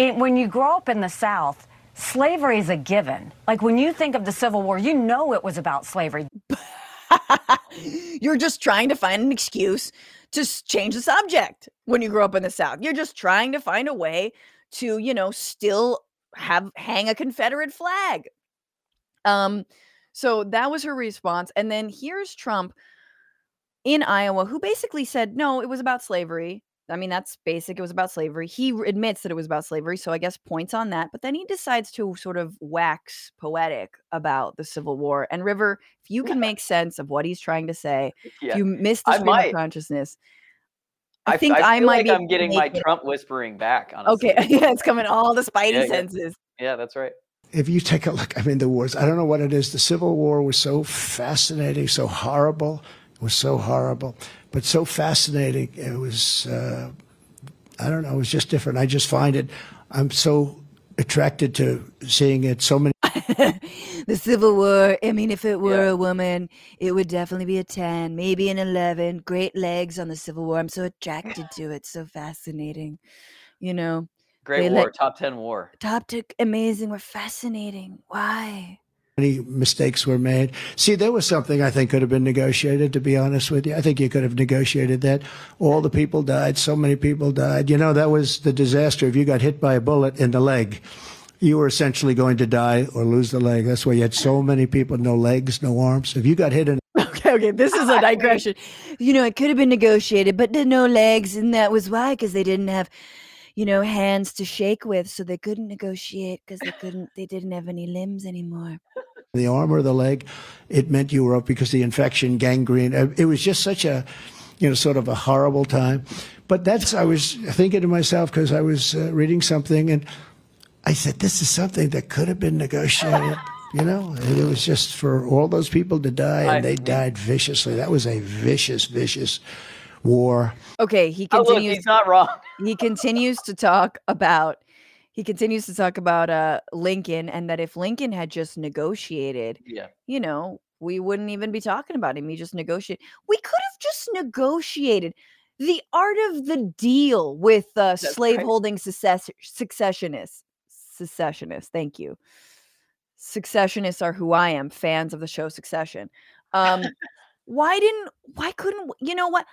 It, when you grow up in the South, slavery is a given. Like when you think of the Civil War, you know it was about slavery. You're just trying to find an excuse to change the subject when you grow up in the South. You're just trying to find a way to, you know, still have hang a Confederate flag. Um, so that was her response. And then here's Trump in Iowa, who basically said, no, it was about slavery. I mean, that's basic. It was about slavery. He admits that it was about slavery. So I guess points on that. But then he decides to sort of wax poetic about the Civil War. And River, if you can make sense of what he's trying to say, Yeah. if you miss the I stream of consciousness, I, I, think I, I, might like be. I'm able to getting my it- Trump whispering back. Honestly. Okay, yeah, it's coming all the Spidey Yeah, yeah. senses. Yeah, that's right. if you take a look, I mean, the wars, I don't know what it is. The Civil War was so fascinating, so horrible. It was so horrible, but so fascinating. It was, uh, I don't know, it was just different. I just find it, I'm so attracted to seeing it so many the Civil War. I mean, if it were Yeah. a woman, it would definitely be a 10, maybe an 11. Great legs on the Civil War. I'm so attracted to it. So fascinating. You know, Great war, let- top ten war. top 10, amazing. We're fascinating. Why? Many mistakes were made. See, there was something I think could have been negotiated, to be honest with you. I think you could have negotiated that. All the people died. So many people died. You know, that was the disaster. If you got hit by a bullet in the leg, you were essentially going to die or lose the leg. That's why you had so many people, no legs, no arms. If you got hit in Okay, okay. This is a digression. You know, it could have been negotiated, but no legs, and that was why, because they didn't have, you know, hands to shake with, so they couldn't negotiate because they couldn't, they didn't have any limbs anymore. The arm or the leg, it meant you were up because the infection, gangrene. uh, It was just such a, you know, sort of a horrible time. But that's, I was thinking to myself because I was uh, reading something and I said, this is something that could have been negotiated. You know, it was just for all those people to die, and I- they died viciously. That was a vicious, vicious war. Okay, he Oh, look, continues. he's not wrong. he continues to talk about he continues to talk about uh Lincoln and that if Lincoln had just negotiated, Yeah. you know, we wouldn't even be talking about him. He just negotiated. We could have just negotiated the art of the deal with uh, That's right. slaveholding success- successionists. Secessionists, thank you. Successionists are who I am, fans of the show Succession. Um, why didn't? Why couldn't? You know what?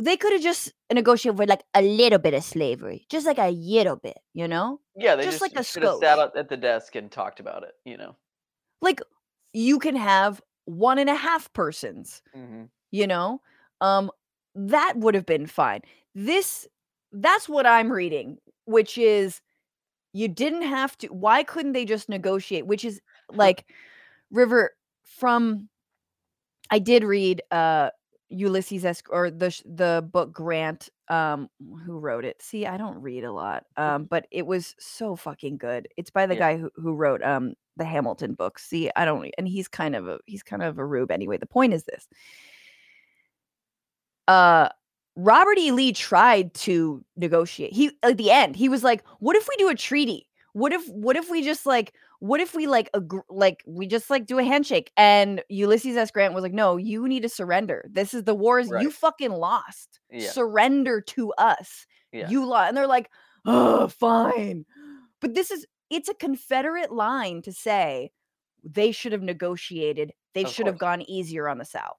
They could have just negotiated for like a little bit of slavery, just like a little bit, you know? Yeah, they Just just, like a should have sat up at the desk and talked about it, you know. Like you can have one and a half persons, hmm you know? Um, that would have been fine. This that's what I'm reading, which is you didn't have to why couldn't they just negotiate? Which is like River from I did read uh Ulysses S or the the book Grant um who wrote it. See, I don't read a lot. Um but it was so fucking good. It's by the Yeah. guy who, who wrote um the Hamilton books. See, I don't and he's kind of a he's kind of a rube anyway. The point is this. Uh Robert E. Lee tried to negotiate. He at the end, he was like, "What if we do a treaty? What if what if we just like what if we like agr- like we just like do a handshake?" And Ulysses S. Grant was like, "No, you need to surrender. This is the wars you fucking lost. Yeah. Surrender to us. Yeah. You lost." And they're like, "Oh, fine." But this is it's a Confederate line to say they should have negotiated. They Of should have gone easier on the South.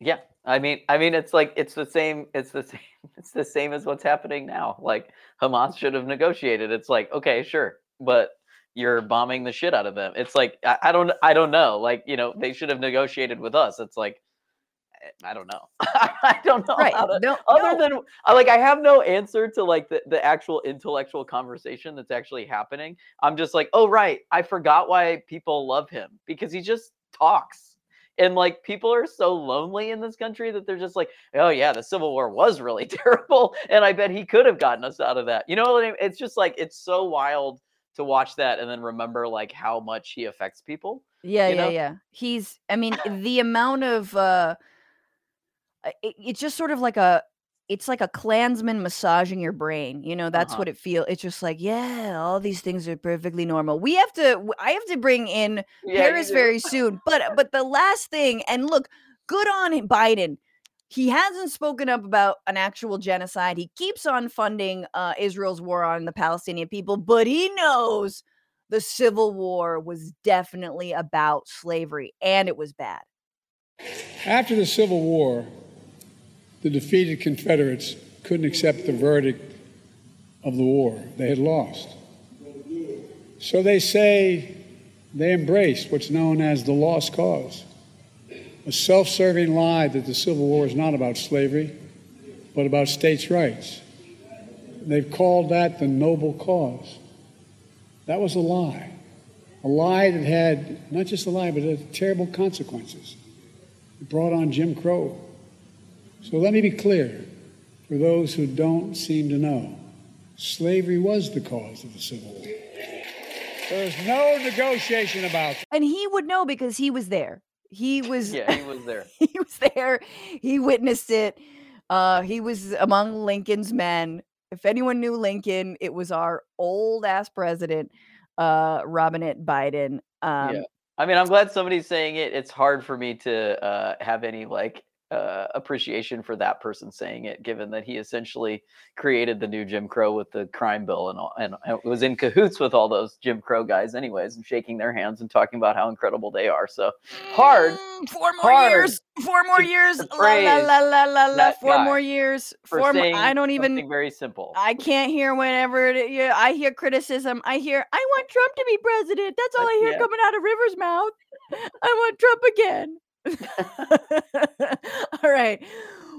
Yeah. I mean, I mean, it's like it's the same. It's the same. It's the same as what's happening now. Like Hamas should have negotiated. It's like okay, sure, but you're bombing the shit out of them. It's like I, I don't, I don't know. Like you know, they should have negotiated with us. It's like eh, I don't know. I don't know Right. to. No, Other no. than like, I have no answer to like the, the actual intellectual conversation that's actually happening. I'm just like, oh right, I forgot why people love him because he just talks. And like people are so lonely in this country that they're just like, oh yeah, the Civil War was really terrible, and I bet he could have gotten us out of that. You know what I mean? It's just like it's so wild to watch that and then remember like how much he affects people. Yeah, yeah, know? yeah. He's I mean, the amount of uh it, it's just sort of like a it's like a Klansman massaging your brain. You know, that's Uh-huh. what it feel. It's just like, yeah, all these things are perfectly normal. We have to, I have to bring in Yeah, Paris very soon. But but the last thing, and look, good on Biden. He hasn't spoken up about an actual genocide. He keeps on funding uh, Israel's war on the Palestinian people, but he knows the Civil War was definitely about slavery, and it was bad. After the Civil War, the defeated Confederates couldn't accept the verdict of the war. They had lost. So they say they embraced what's known as the lost cause a self serving lie that the Civil War is not about slavery, but about states' rights. They've called that the noble cause. That was a lie. A lie that had not just a lie, but it had terrible consequences. It brought on Jim Crow. So let me be clear for those who don't seem to know slavery was the cause of the Civil War. There's no negotiation about that. And he would know because he was there. He was Yeah, he was there. he was there. He witnessed it. Uh, he was among Lincoln's men. If anyone knew Lincoln, it was our old ass president, uh, Robinette Biden. Um, yeah. I mean, I'm glad somebody's saying it. It's hard for me to uh, have any like uh, appreciation for that person saying it, given that he essentially created the new Jim Crow with the crime bill and all, and uh, was in cahoots with all those Jim Crow guys, anyways, and shaking their hands and talking about how incredible they are. So hard Mm, Four more hard years. Four more years. La la la la la la. Four more years. Four. More, I don't even. very simple. I can't hear whenever it, yeah, I hear criticism. I hear I want Trump to be president. That's all I hear yeah. coming out of Rivers' mouth. I want Trump again. all right.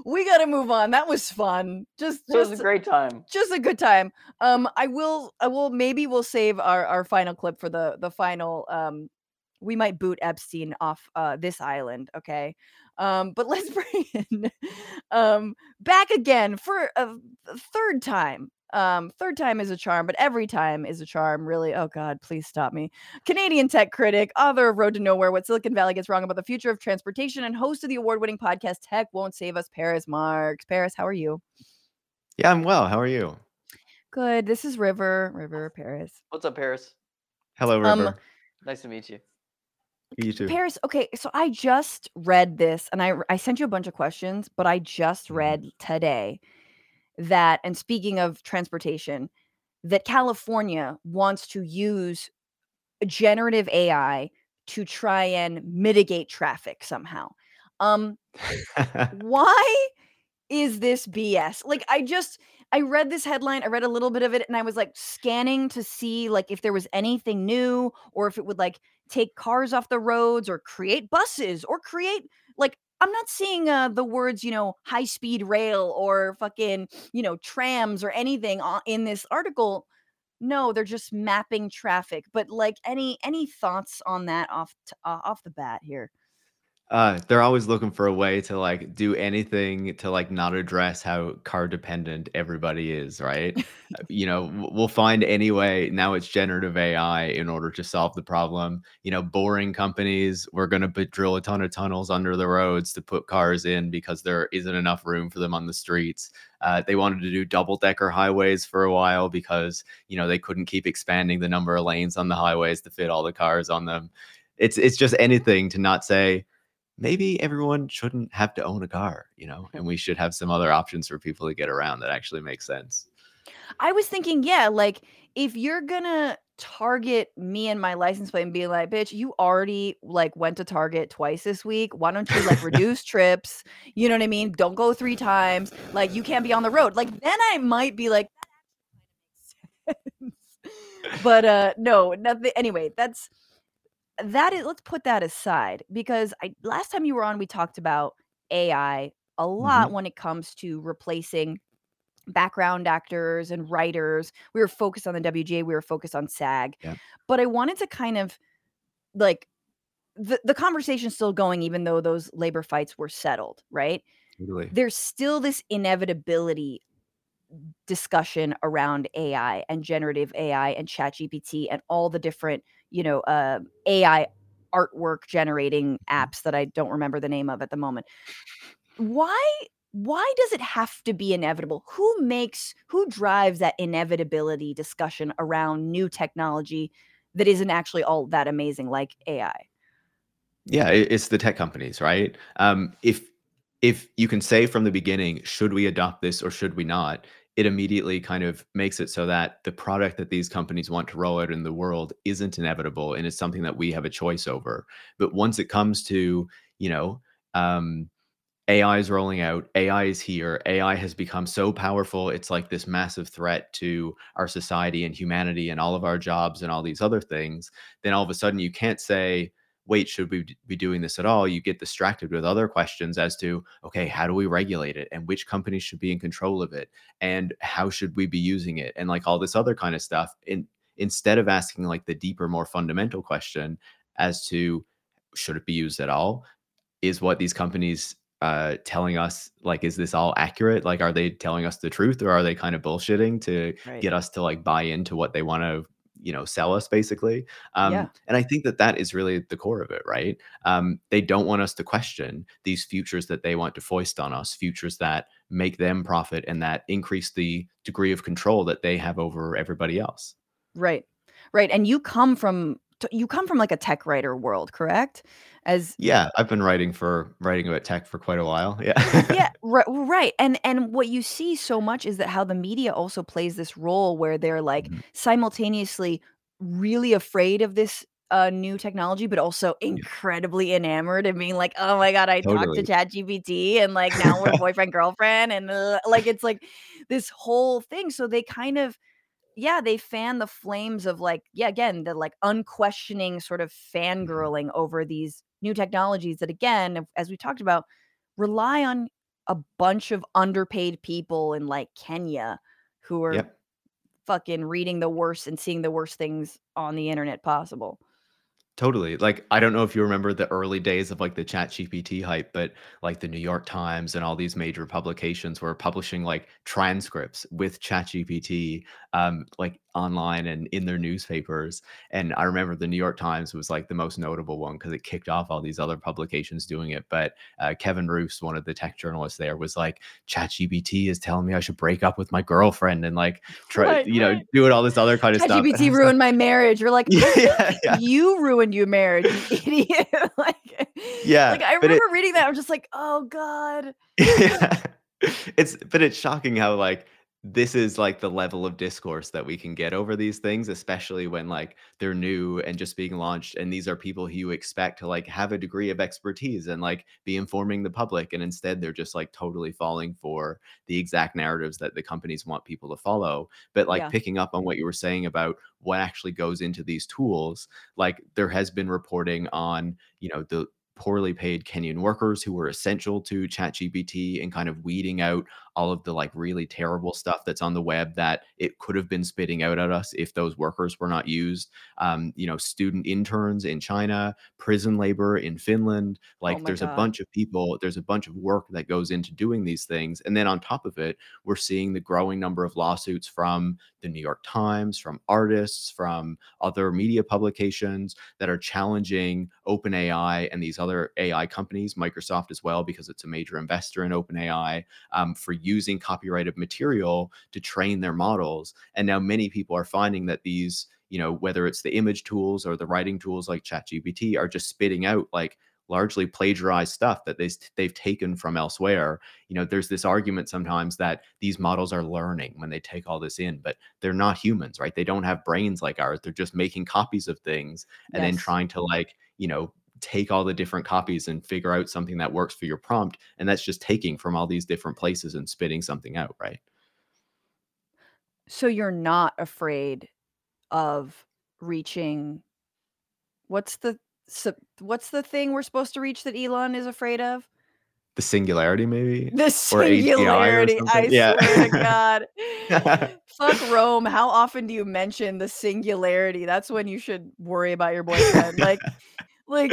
We got to move on. That was fun. Just it was just a great time. just a good time. Um I will I will maybe we'll save our our final clip for the the final um we might boot Epstein off uh this island, okay? Um but let's bring in um back again for a, a third time. Um, third time is a charm, but every time is a charm, really. Oh God, please stop me. Canadian tech critic, author of Road to Nowhere, What Silicon Valley Gets Wrong About the Future of Transportation, and host of the award-winning podcast Tech Won't Save Us, Paris Marx. Paris, how are you? Yeah, I'm well. How are you? Good. This is River, River, Paris. What's up, Paris? Hello, Um, River. Nice to meet you. you too. Paris, okay, so I just read this and I I sent you a bunch of questions, but I just Mhm. read today that and speaking of transportation, that California wants to use generative AI to try and mitigate traffic somehow. Um why is this BS? Like I just I read this headline, I read a little bit of it and I was like scanning to see like if there was anything new or if it would like take cars off the roads or create buses or create like I'm not seeing uh, the words, you know, high speed rail or fucking, you know, trams or anything in this article. No, they're just mapping traffic. But like any any thoughts on that off t- uh, off the bat here? Uh, they're always looking for a way to like do anything to like not address how car dependent everybody is, right? You know, we'll find any way. Now it's generative AI in order to solve the problem. You know, boring companies, we're going to drill a ton of tunnels under the roads to put cars in because there isn't enough room for them on the streets. Uh, they wanted to do double decker highways for a while because, you know, they couldn't keep expanding the number of lanes on the highways to fit all the cars on them. It's, it's just anything to not say, maybe everyone shouldn't have to own a car, you know, and we should have some other options for people to get around that actually make sense. I was thinking, yeah, like if you're gonna target me and my license plate and be like, bitch, you already like went to Target twice this week. Why don't you like reduce trips? You know what I mean? Don't go three times. Like you can't be on the road. Like then I might be like, that makes sense. but uh no, nothing anyway, that's that is let's put that aside because I last time you were on we talked about AI a lot Mhm. when it comes to replacing background actors and writers. We were focused on the WGA, we were focused on SAG. Yeah. But I wanted to kind of like the the conversation's still going even though those labor fights were settled, right? Totally. There's still this inevitability discussion around AI and generative AI and ChatGPT and all the different, you know, uh, AI artwork generating apps that I don't remember the name of at the moment. Why why does it have to be inevitable? Who makes who drives that inevitability discussion around new technology that isn't actually all that amazing like AI? Yeah, it's the tech companies, right? Um, if if you can say from the beginning, should we adopt this or should we not? It immediately kind of makes it so that the product that these companies want to roll out in the world isn't inevitable and it's something that we have a choice over. But once it comes to, you know, um, AI is rolling out, AI is here, AI has become so powerful, it's like this massive threat to our society and humanity and all of our jobs and all these other things, then all of a sudden you can't say, wait, should we be doing this at all? You get distracted with other questions as to, okay, how do we regulate it? And which companies should be in control of it? And how should we be using it? And like all this other kind of stuff. And instead of asking like the deeper, more fundamental question as to should it be used at all, is what these companies uh telling us like is this all accurate like are they telling us the truth or are they kind of bullshitting to Right. get us to like buy into what they want to you know sell us basically um Yeah. and i think that that is really the core of it right um they don't want us to question these futures that they want to foist on us futures that make them profit and that increase the degree of control that they have over everybody else Right. Right. And you come from you come from like a tech writer world, correct? As yeah i've been writing for writing about tech for quite a while yeah yeah, right, right. And and what you see so much is that how the media also plays this role where they're like Mhm. simultaneously really afraid of this uh, new technology, but also incredibly enamored and being like, "Oh my god, I talked to totally ChatGPT and like now we're boyfriend girlfriend," and uh, like it's like this whole thing. So they kind of yeah, they fan the flames of like, yeah, again, the like unquestioning sort of Mhm. fangirling over these new technologies that, again, as we talked about, rely on a bunch of underpaid people in like Kenya who are yep fucking reading the worst and seeing the worst things on the internet possible. Totally. Like, I don't know if you remember the early days of like the Chat GPT hype, but like the New York Times and all these major publications were publishing like transcripts with Chat GPT, um, like online and in their newspapers. And I remember the New York Times was like the most notable one because it kicked off all these other publications doing it. But uh, Kevin Roose, one of the tech journalists there, was like, ChatGPT is telling me I should break up with my girlfriend and like try, Right, you know, doing all this other kind of stuff. And I ChatGPT ruined like, my marriage. You're like, yeah, yeah. you ruined your marriage, you idiot. like, Yeah, like I but it- remember reading that. I'm just like, oh God. yeah. It's but it's shocking how like this is like the level of discourse that we can get over these things, especially when like they're new and just being launched. And these are people who you expect to like have a degree of expertise and like be informing the public. And instead they're just like totally falling for the exact narratives that the companies want people to follow. But like Yeah. picking up on what you were saying about what actually goes into these tools, like there has been reporting on, you know, the poorly paid Kenyan workers who were essential to ChatGPT and kind of weeding out all of the like really terrible stuff that's on the web that it could have been spitting out at us if those workers were not used. Um, you know, student interns in China, prison labor in Finland. Like my there's a bunch of people, there's a bunch of work that goes into doing these things. And then on top of it, we're seeing the growing number of lawsuits from the New York Times, from artists, from other media publications that are challenging OpenAI and these other AI companies, Microsoft as well, because it's a major investor in OpenAI, um, for using copyrighted material to train their models. And now many people are finding that these, you know, whether it's the image tools or the writing tools like ChatGPT, are just spitting out like largely plagiarized stuff that they, they've taken from elsewhere. You know, there's this argument sometimes that these models are learning when they take all this in, but they're not humans, right? They don't have brains like ours. They're just making copies of things and then trying to like, you know, take all the different copies and figure out something that works for your prompt. And that's just taking from all these different places and spitting something out, right? So you're not afraid of reaching what's the sup- what's the thing we're supposed to reach that Elon is afraid of? The singularity, maybe? The singularity. I? Yeah. swear to God. Fuck Rome. How often do you mention the singularity? That's when you should worry about your boyfriend. like, like,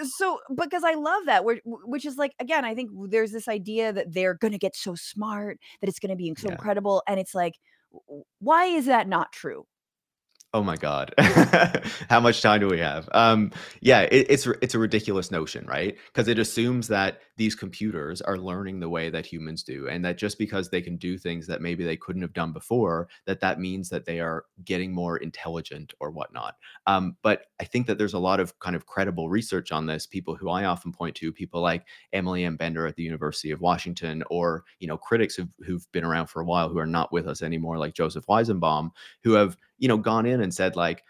uh, so because I love that, which, which is like, again, I think there's this idea that they're going to get so smart, that it's going to be so Yeah. incredible. And it's like, why is that not true? Oh my God. How much time do we have? Um, yeah, it, it's it's a ridiculous notion, right? Because it assumes that these computers are learning the way that humans do, and that just because they can do things that maybe they couldn't have done before, that that means that they are getting more intelligent or whatnot. Um, but I think that there's a lot of kind of credible research on this. People who I often point to, people like Emily M. Bender at the University of Washington, or you know, critics who've, who've been around for a while who are not with us anymore, like Joseph Weizenbaum, who have you know gone in and said like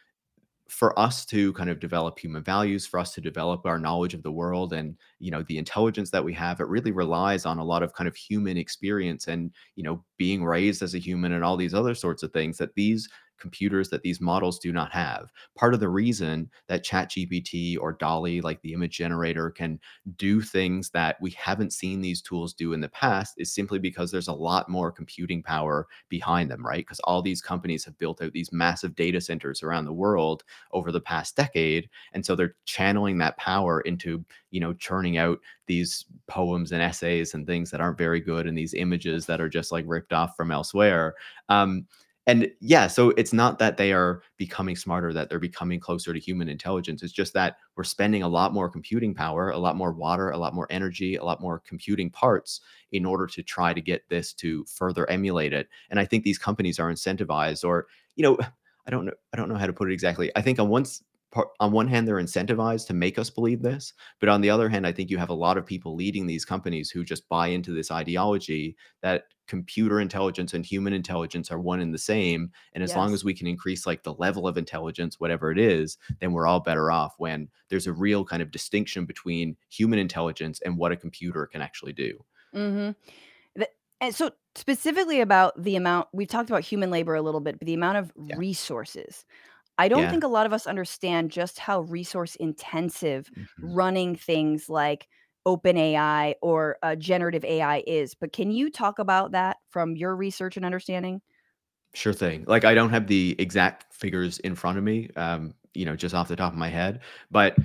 for us to kind of develop human values for us to develop our knowledge of the world and you know the intelligence that we have it really relies on a lot of kind of human experience and you know being raised as a human and all these other sorts of things that these computers that these models do not have. Part of the reason that ChatGPT or DALL-E like the image generator can do things that we haven't seen these tools do in the past is simply because there's a lot more computing power behind them right? Because all these companies have built out these massive data centers around the world over the past decade and so they're channeling that power into you know churning out these poems and essays and things that aren't very good and these images that are just like ripped off from elsewhere. Um and yeah so it's not that they are becoming smarter that they're becoming closer to human intelligence it's just that we're spending a lot more computing power a lot more water a lot more energy a lot more computing parts in order to try to get this to further emulate it and i think these companies are incentivized or you know I don't know. I don't know how to put it exactly. I think on one s- part, on one hand, they're incentivized to make us believe this, but on the other hand, I think you have a lot of people leading these companies who just buy into this ideology that computer intelligence and human intelligence are one and the same. And as long as we can increase like the level of intelligence, whatever it is, then we're all better off. When there's a real kind of distinction between human intelligence and what a computer can actually do. Mm-hmm. And so specifically about the amount we've talked about human labor a little bit, but the amount of Yeah. resources. I don't Yeah. think a lot of us understand just how resource intensive Mhm. running things like OpenAI or uh, generative AI is. But can you talk about that from your research and understanding? Sure thing. Like I don't have the exact figures in front of me, um, you know, just off the top of my head. But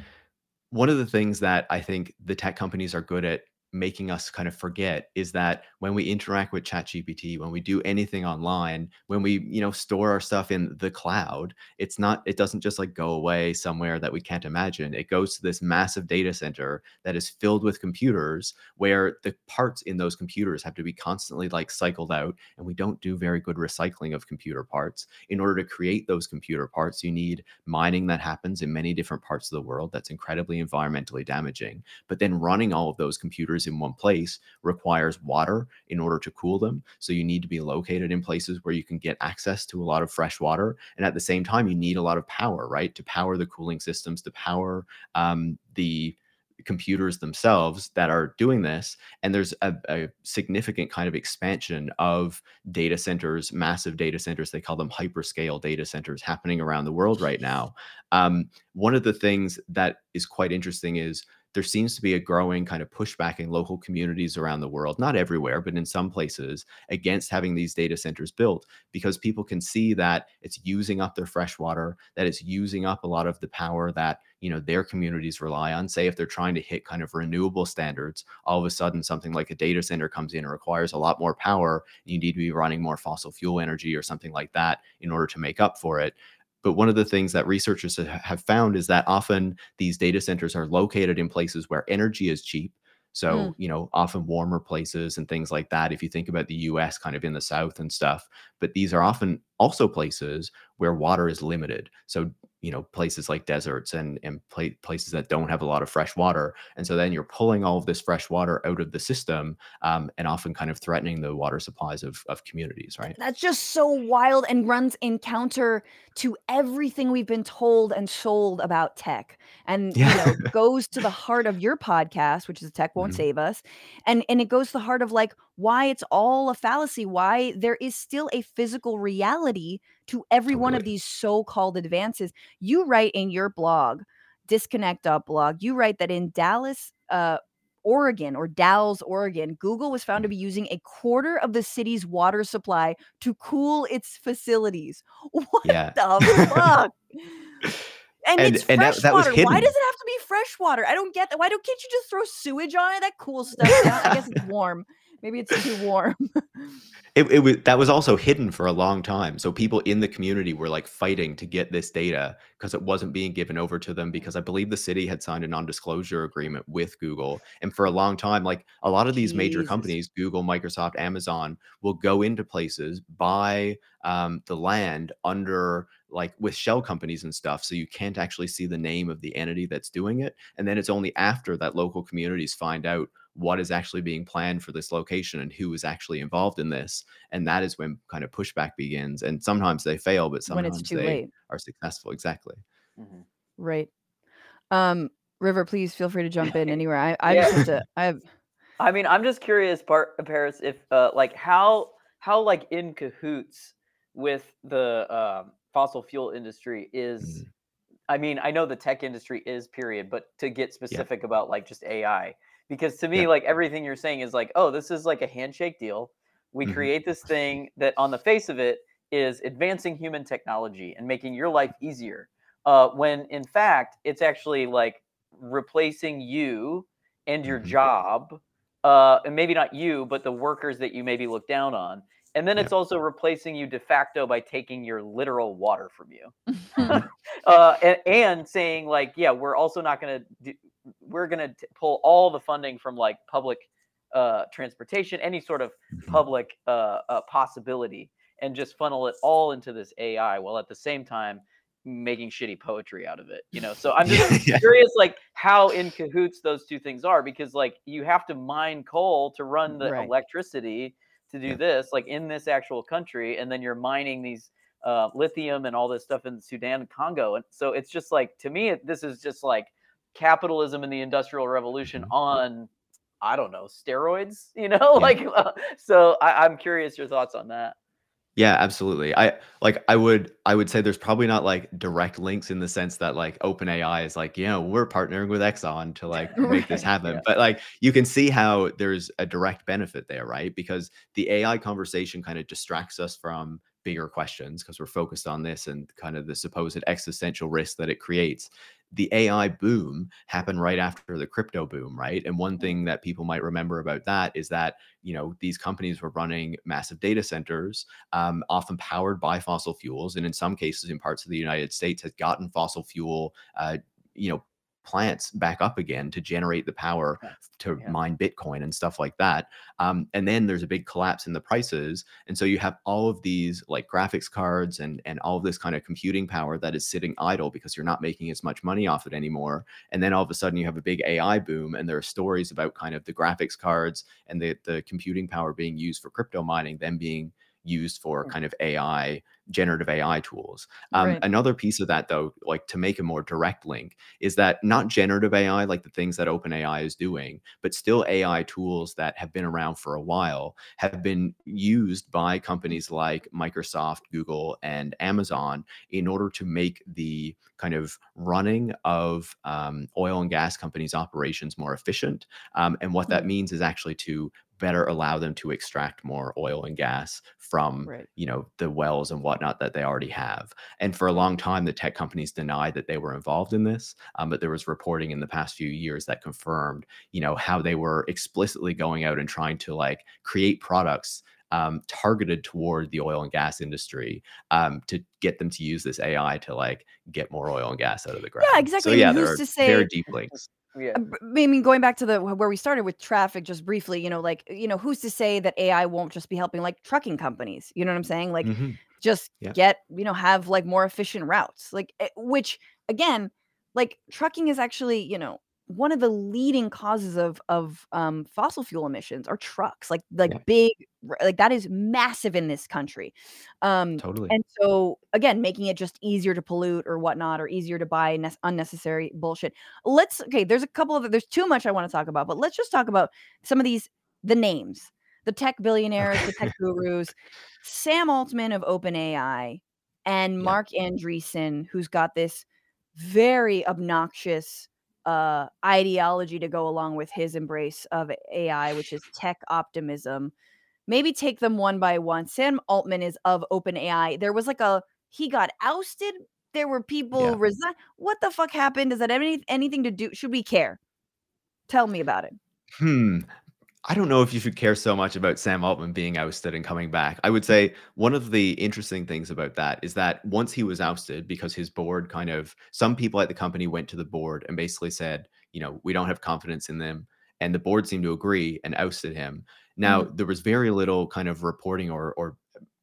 one of the things that I think the tech companies are good at making us kind of forget is that when we interact with ChatGPT, when we do anything online, when we, you know, store our stuff in the cloud, it's not, it doesn't just like go away somewhere that we can't imagine. It goes to this massive data center that is filled with computers where the parts in those computers have to be constantly like cycled out. And we don't do very good recycling of computer parts. In order to create those computer parts, you need mining that happens in many different parts of the world that's incredibly environmentally damaging. But then running all of those computers in one place requires water in order to cool them. So you need to be located in places where you can get access to a lot of fresh water. And at the same time, you need a lot of power, right? To power the cooling systems, to power um, the computers themselves that are doing this and there's a, a, significant kind of expansion of data centers massive data centers they call them hyperscale data centers happening around the world right now um, one of the things that is quite interesting is there seems to be a growing kind of pushback in local communities around the world, not everywhere, but in some places, against having these data centers built because people can see that it's using up their fresh water, that it's using up a lot of the power that you know their communities rely on. Say if they're trying to hit kind of renewable standards, all of a sudden something like a data center comes in and requires a lot more power. You need to be running more fossil fuel energy or something like that in order to make up for it. But one of the things that researchers have found is that often these data centers are located in places where energy is cheap. So, mm. you know, often warmer places and things like that. If you think about the US kind of in the South and stuff, but these are often also places where water is limited. So, you know places like deserts and and places that don't have a lot of fresh water and so then you're pulling all of this fresh water out of the system um, and often kind of threatening the water supplies of, of communities right that's just so wild and runs in counter to everything we've been told and sold about tech and yeah. you know goes to the heart of your podcast which is tech won't mm-hmm. save us and and it goes to the heart of like why it's all a fallacy, why there is still a physical reality to every totally. one of these so-called advances. You write in your blog, Disconnect blog, you write that in Dallas, uh, Oregon or Dalles, Oregon, Google was found to mm. be using a quarter of the city's water supply to cool its facilities. What yeah. the fuck? And, and, it's and fresh that, that water. Why does it have to be fresh water? I don't get that. Why don't can't you just throw sewage on it? That cool stuff. I guess it's warm. Maybe it's too warm. it, it was that was also hidden for a long time. So people in the community were like fighting to get this data because it wasn't being given over to them because I believe the city had signed a non-disclosure agreement with Google. And for a long time, like a lot of these Jesus. major companies, Google, Microsoft, Amazon, will go into places, buy um, the land under like with shell companies and stuff. So you can't actually see the name of the entity that's doing it. And then it's only after that local communities find out what is actually being planned for this location and who is actually involved in this and that is when kind of pushback begins and sometimes they fail but sometimes they late. are successful exactly mm-hmm. right um river please feel free to jump in anywhere i i yeah. just to i have i mean i'm just curious part of paris if uh like how how like in cahoots with the um, fossil fuel industry is mm. i mean i know the tech industry is period but to get specific yeah. about like just ai because to me yeah. like everything you're saying is like oh this is like a handshake deal we mm-hmm. create this thing that on the face of it is advancing human technology and making your life easier uh, when in fact it's actually like replacing you and your mm-hmm. job uh, and maybe not you but the workers that you maybe look down on and then yeah. it's also replacing you de facto by taking your literal water from you uh, and, and, saying like yeah we're also not going to we're going to pull all the funding from like public uh, transportation, any sort of public uh, uh, possibility, and just funnel it all into this AI, while at the same time making shitty poetry out of it. You know, so I'm just yeah. curious, like how in cahoots those two things are, because like you have to mine coal to run the right. electricity to do yeah. this, like in this actual country, and then you're mining these uh, lithium and all this stuff in Sudan and Congo, and so it's just like to me, this is just like capitalism and the industrial revolution mm-hmm. on i don't know steroids you know yeah. like uh, so I, i'm curious your thoughts on that yeah absolutely i like i would i would say there's probably not like direct links in the sense that like open ai is like you know we're partnering with exxon to like make this happen yeah. but like you can see how there's a direct benefit there right because the ai conversation kind of distracts us from bigger questions because we're focused on this and kind of the supposed existential risk that it creates the AI boom happened right after the crypto boom, right? And one thing that people might remember about that is that you know these companies were running massive data centers, um, often powered by fossil fuels, and in some cases, in parts of the United States, has gotten fossil fuel, uh, you know, plants back up again to generate the power to Yeah. mine Bitcoin and stuff like that. Um, and then there's a big collapse in the prices, and so you have all of these like graphics cards and and all of this kind of computing power that is sitting idle because you're not making as much money off it anymore. And then all of a sudden you have a big AI boom, and there are stories about kind of the graphics cards and the the computing power being used for crypto mining, then being used for Mm. kind of AI generative AI tools. Um, Right. another piece of that, though, like to make a more direct link, is that not generative AI, like the things that OpenAI is doing, but still AI tools that have been around for a while have been used by companies like Microsoft, Google, and Amazon in order to make the kind of running of um, oil and gas companies' operations more efficient. Um, and what that Mm. means is actually to better allow them to extract more oil and gas from Right. you know the wells and whatnot that they already have and for a long time the tech companies denied that they were involved in this um, but there was reporting in the past few years that confirmed you know how they were explicitly going out and trying to like create products um, targeted toward the oil and gas industry um, to get them to use this ai to like get more oil and gas out of the ground Yeah, exactly. so yeah there who's are to say- very deep links Yeah. Uh, b- I mean, going back to the where we started with traffic, just briefly, you know, like you know, who's to say that AI won't just be helping like trucking companies? You know what I'm saying? Like, Mhm. Just Yeah. get you know, have like more efficient routes, like eh, which again, like trucking is actually you know one of the leading causes of of um, fossil fuel emissions are trucks, like like Yeah. big, like that is massive in this country. Um, totally and so again, making it just easier to pollute or whatnot, or easier to buy nes- unnecessary bullshit. Let's okay. There's a couple of there's too much I want to talk about, but let's just talk about some of these the names, the tech billionaires, the tech gurus, Sam Altman of OpenAI, and Yeah. Marc Andreessen, who's got this very obnoxious uh ideology to go along with his embrace of AI, which is tech optimism maybe take them one by one. Sam Altman is of OpenAI. There was like a he got ousted. There were people Yeah. resign. What the fuck happened? Does that have any anything to do? Should we care? Tell me about it. Hmm. I don't know if you should care so much about Sam Altman being ousted and coming back. I would say one of the interesting things about that is that once he was ousted, because his board kind of, some people at the company went to the board and basically said, you know, we don't have confidence in them. And the board seemed to agree and ousted him. Now, mm-hmm. there was very little kind of reporting or, or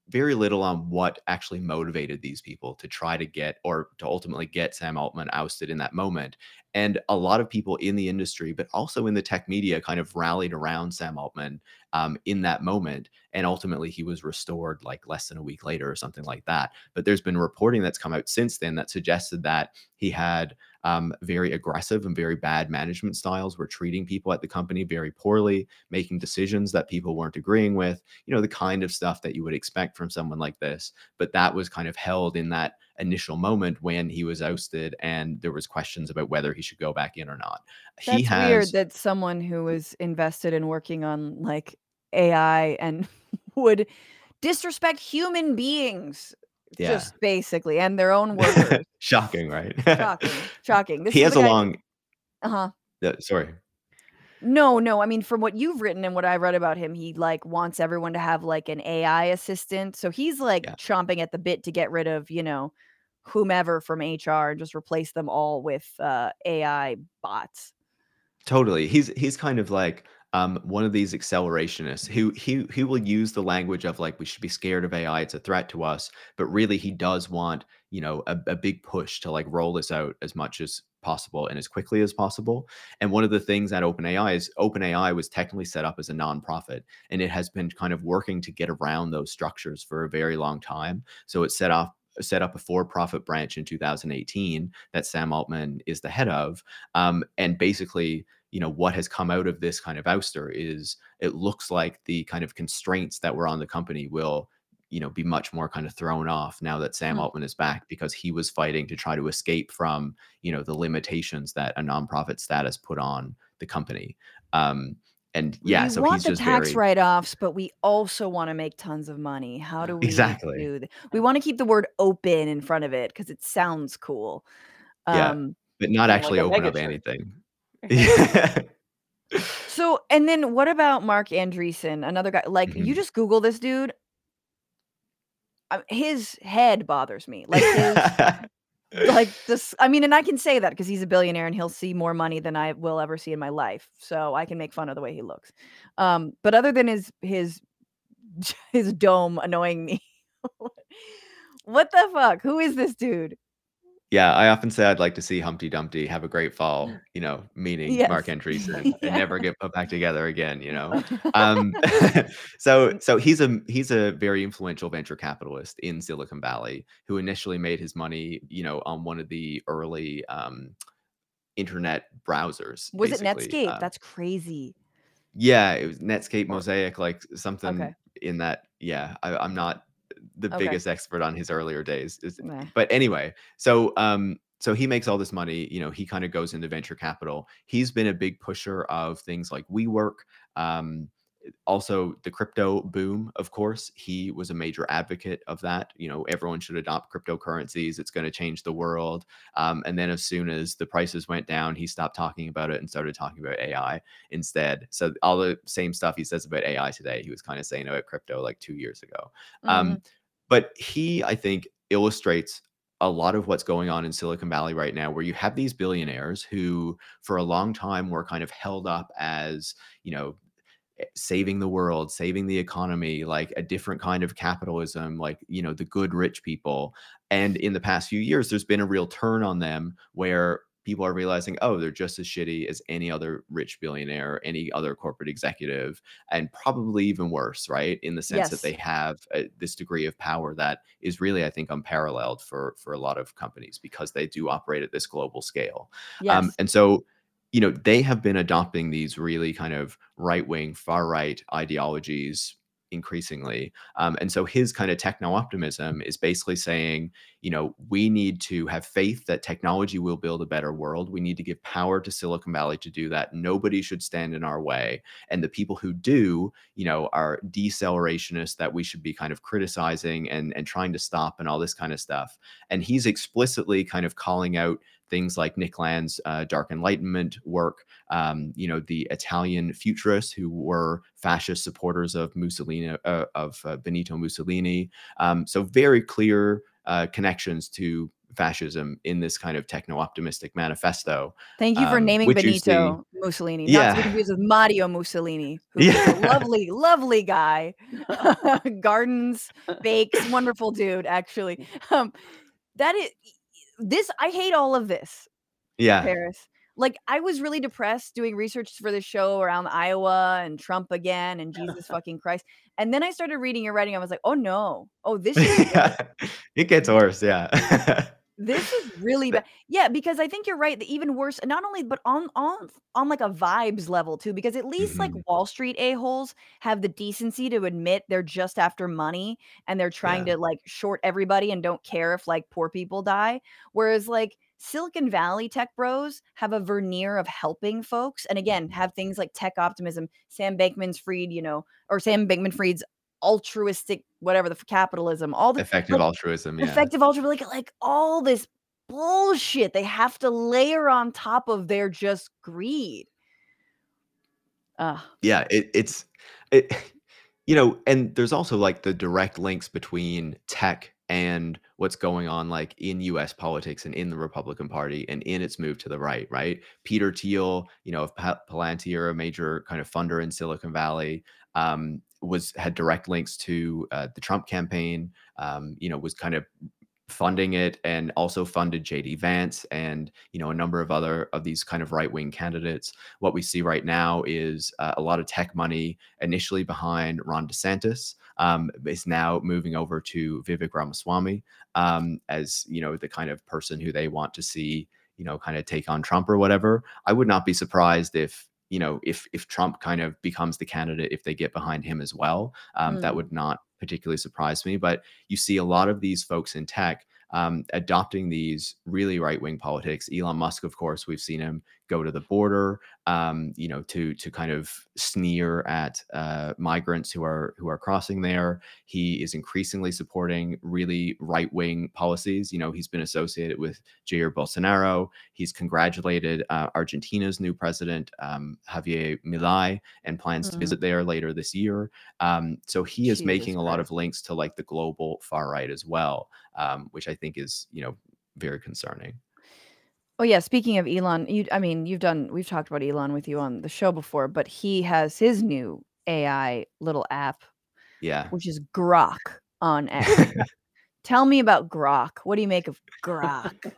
very little on what actually motivated these people to try to get or to ultimately get Sam Altman ousted in that moment. And a lot of people in the industry, but also in the tech media, kind of rallied around Sam Altman um, in that moment. And ultimately, he was restored like less than a week later or something like that. But there's been reporting that's come out since then that suggested that he had um, very aggressive and very bad management styles, were treating people at the company very poorly, making decisions that people weren't agreeing with, you know, the kind of stuff that you would expect from someone like this. But that was kind of held in that initial moment when he was ousted and there was questions about whether he should go back in or not. That's he has weird that someone who was invested in working on like AI and would disrespect human beings, Yeah. just basically, and their own workers. shocking, right? shocking, shocking. This he has a guy- long Uh-huh. uh, sorry. No, no. I mean, from what you've written and what I read about him, he like wants everyone to have like an AI assistant. So he's like Yeah. chomping at the bit to get rid of, you know, whomever from HR and just replace them all with uh, AI bots. Totally. He's he's kind of like um, one of these accelerationists who he he will use the language of like we should be scared of AI. It's a threat to us, but really he does want you know a, a big push to like roll this out as much as possible and as quickly as possible. And one of the things at OpenAI is OpenAI was technically set up as a nonprofit, and it has been kind of working to get around those structures for a very long time. So it set off set up a for-profit branch in 2018 that Sam Altman is the head of, um, and basically you know what has come out of this kind of ouster is it looks like the kind of constraints that were on the company will you know be much more kind of thrown off now that Sam Hmm. Altman is back because he was fighting to try to escape from you know the limitations that a nonprofit status put on the company um and yeah, so we so want the tax very write-offs, but we also want to make tons of money. How do we exactly. do th- we want to keep the word open in front of it because it sounds cool. Yeah, Um, but not Sound like actually open up anything. Yeah. so and then what about Marc Andreessen, another guy? Like you Mhm. just Google this dude. uh, His head bothers me. Like his like this i mean and i can say that because he's a billionaire and he'll see more money than i will ever see in my life so i can make fun of the way he looks um but other than his his his dome annoying me what the fuck who is this dude Yeah, I often say I'd like to see Humpty Dumpty have a great fall, you know, meaning Marc Yes. Andreessen Yeah. and never get put back together again, you know. Um so so he's a he's a very influential venture capitalist in Silicon Valley who initially made his money, you know, on one of the early um internet browsers. was it netscape Um, that's crazy yeah, it was Netscape Mosaic, like something Okay. in that. Yeah, I, I'm not the Okay. biggest expert on his earlier days. But anyway, so um, so he makes all this money. You know, he kind of goes into venture capital. He's been a big pusher of things like WeWork. Um, also the crypto boom of course he was a major advocate of that you know everyone should adopt cryptocurrencies it's going to change the world um, and then as soon as the prices went down he stopped talking about it and started talking about ai instead. So all the same stuff he says about ai today he was kind of saying about crypto like two years ago. Um, but he i think illustrates a lot of what's going on in silicon valley right now where you have these billionaires who for a long time were kind of held up as you know saving the world saving the economy like a different kind of capitalism like you know the good rich people. And in the past few years there's been a real turn on them where people are realizing oh they're just as shitty as any other rich billionaire or any other corporate executive and probably even worse right in the sense that they have uh, this degree of power that is really i think unparalleled for for a lot of companies because they do operate at this global scale. Yes. um, and so, you know, they have been adopting these really kind of right wing, far right ideologies increasingly. Um, and so his kind of techno optimism is basically saying, you know, we need to have faith that technology will build a better world. We need to give power to Silicon Valley to do that. Nobody should stand in our way. And the people who do, you know, are decelerationists that we should be kind of criticizing and, and trying to stop and all this kind of stuff. And he's explicitly kind of calling out things like Nick Land's uh, Dark Enlightenment work, um, you know, the Italian futurists who were fascist supporters of Mussolini, uh, of uh, Benito Mussolini. Um, so very clear uh, connections to fascism in this kind of techno-optimistic manifesto. Thank you for um, naming which you see- Benito Mussolini. Not to Yeah. be confused with Mario Mussolini, who's Yeah. a lovely, lovely guy. Gardens, bakes, wonderful dude, actually. Um, that is this. I hate all of this, Yeah. Paris. Like I was really depressed doing research for the show around Iowa and Trump again and Jesus fucking Christ. And then I started reading your writing. I was like, oh no, oh this is yeah. It gets worse. Yeah. this is really bad. Yeah, because I think you're right. The even worse, not only but on on on like a vibes level too. Because at least like Mhm. Wall Street a holes have the decency to admit they're just after money and they're trying Yeah. to like short everybody and don't care if like poor people die. Whereas like Silicon Valley tech bros have a veneer of helping folks, and again have things like tech optimism. Sam Bankman Fried, you know, or Sam Bankman Fried's altruistic whatever the capitalism, all the Effective like, altruism. Yeah. effective altruism like like all this bullshit they have to layer on top of their just greed. Uh, yeah it, it's it you know and there's also like the direct links between tech and what's going on like in US politics and in the Republican Party and in its move to the right right Peter Thiel you know of Palantir a major kind of funder in Silicon Valley um was had direct links to uh, the Trump campaign um you know was kind of funding it and also funded JD Vance and you know a number of other of these kind of right-wing candidates what we see right now is uh, a lot of tech money initially behind Ron DeSantis um, is now moving over to Vivek Ramaswamy um, as you know the kind of person who they want to see you know kind of take on Trump or whatever. I would not be surprised if you know if if Trump kind of becomes the candidate if they get behind him as well. Um, That Mm. would not particularly surprise me. But you see a lot of these folks in tech um, adopting these really right wing politics. Elon Musk, of course, we've seen him go to the border, um, you know, to to kind of sneer at uh, migrants who are who are crossing there. He is increasingly supporting really right wing policies. You know, he's been associated with Jair Bolsonaro. He's congratulated uh, Argentina's new president um, Javier Milei and plans Mhm. to visit there later this year. Um, so he is Jesus making a lot of links to like the global far right as well, um, which I think is you know very concerning. Oh yeah, speaking of Elon, you I mean, you've done we've talked about Elon with you on the show before, but he has his new AI little app, Yeah. which is Grok on X. Tell me about Grok. What do you make of Grok?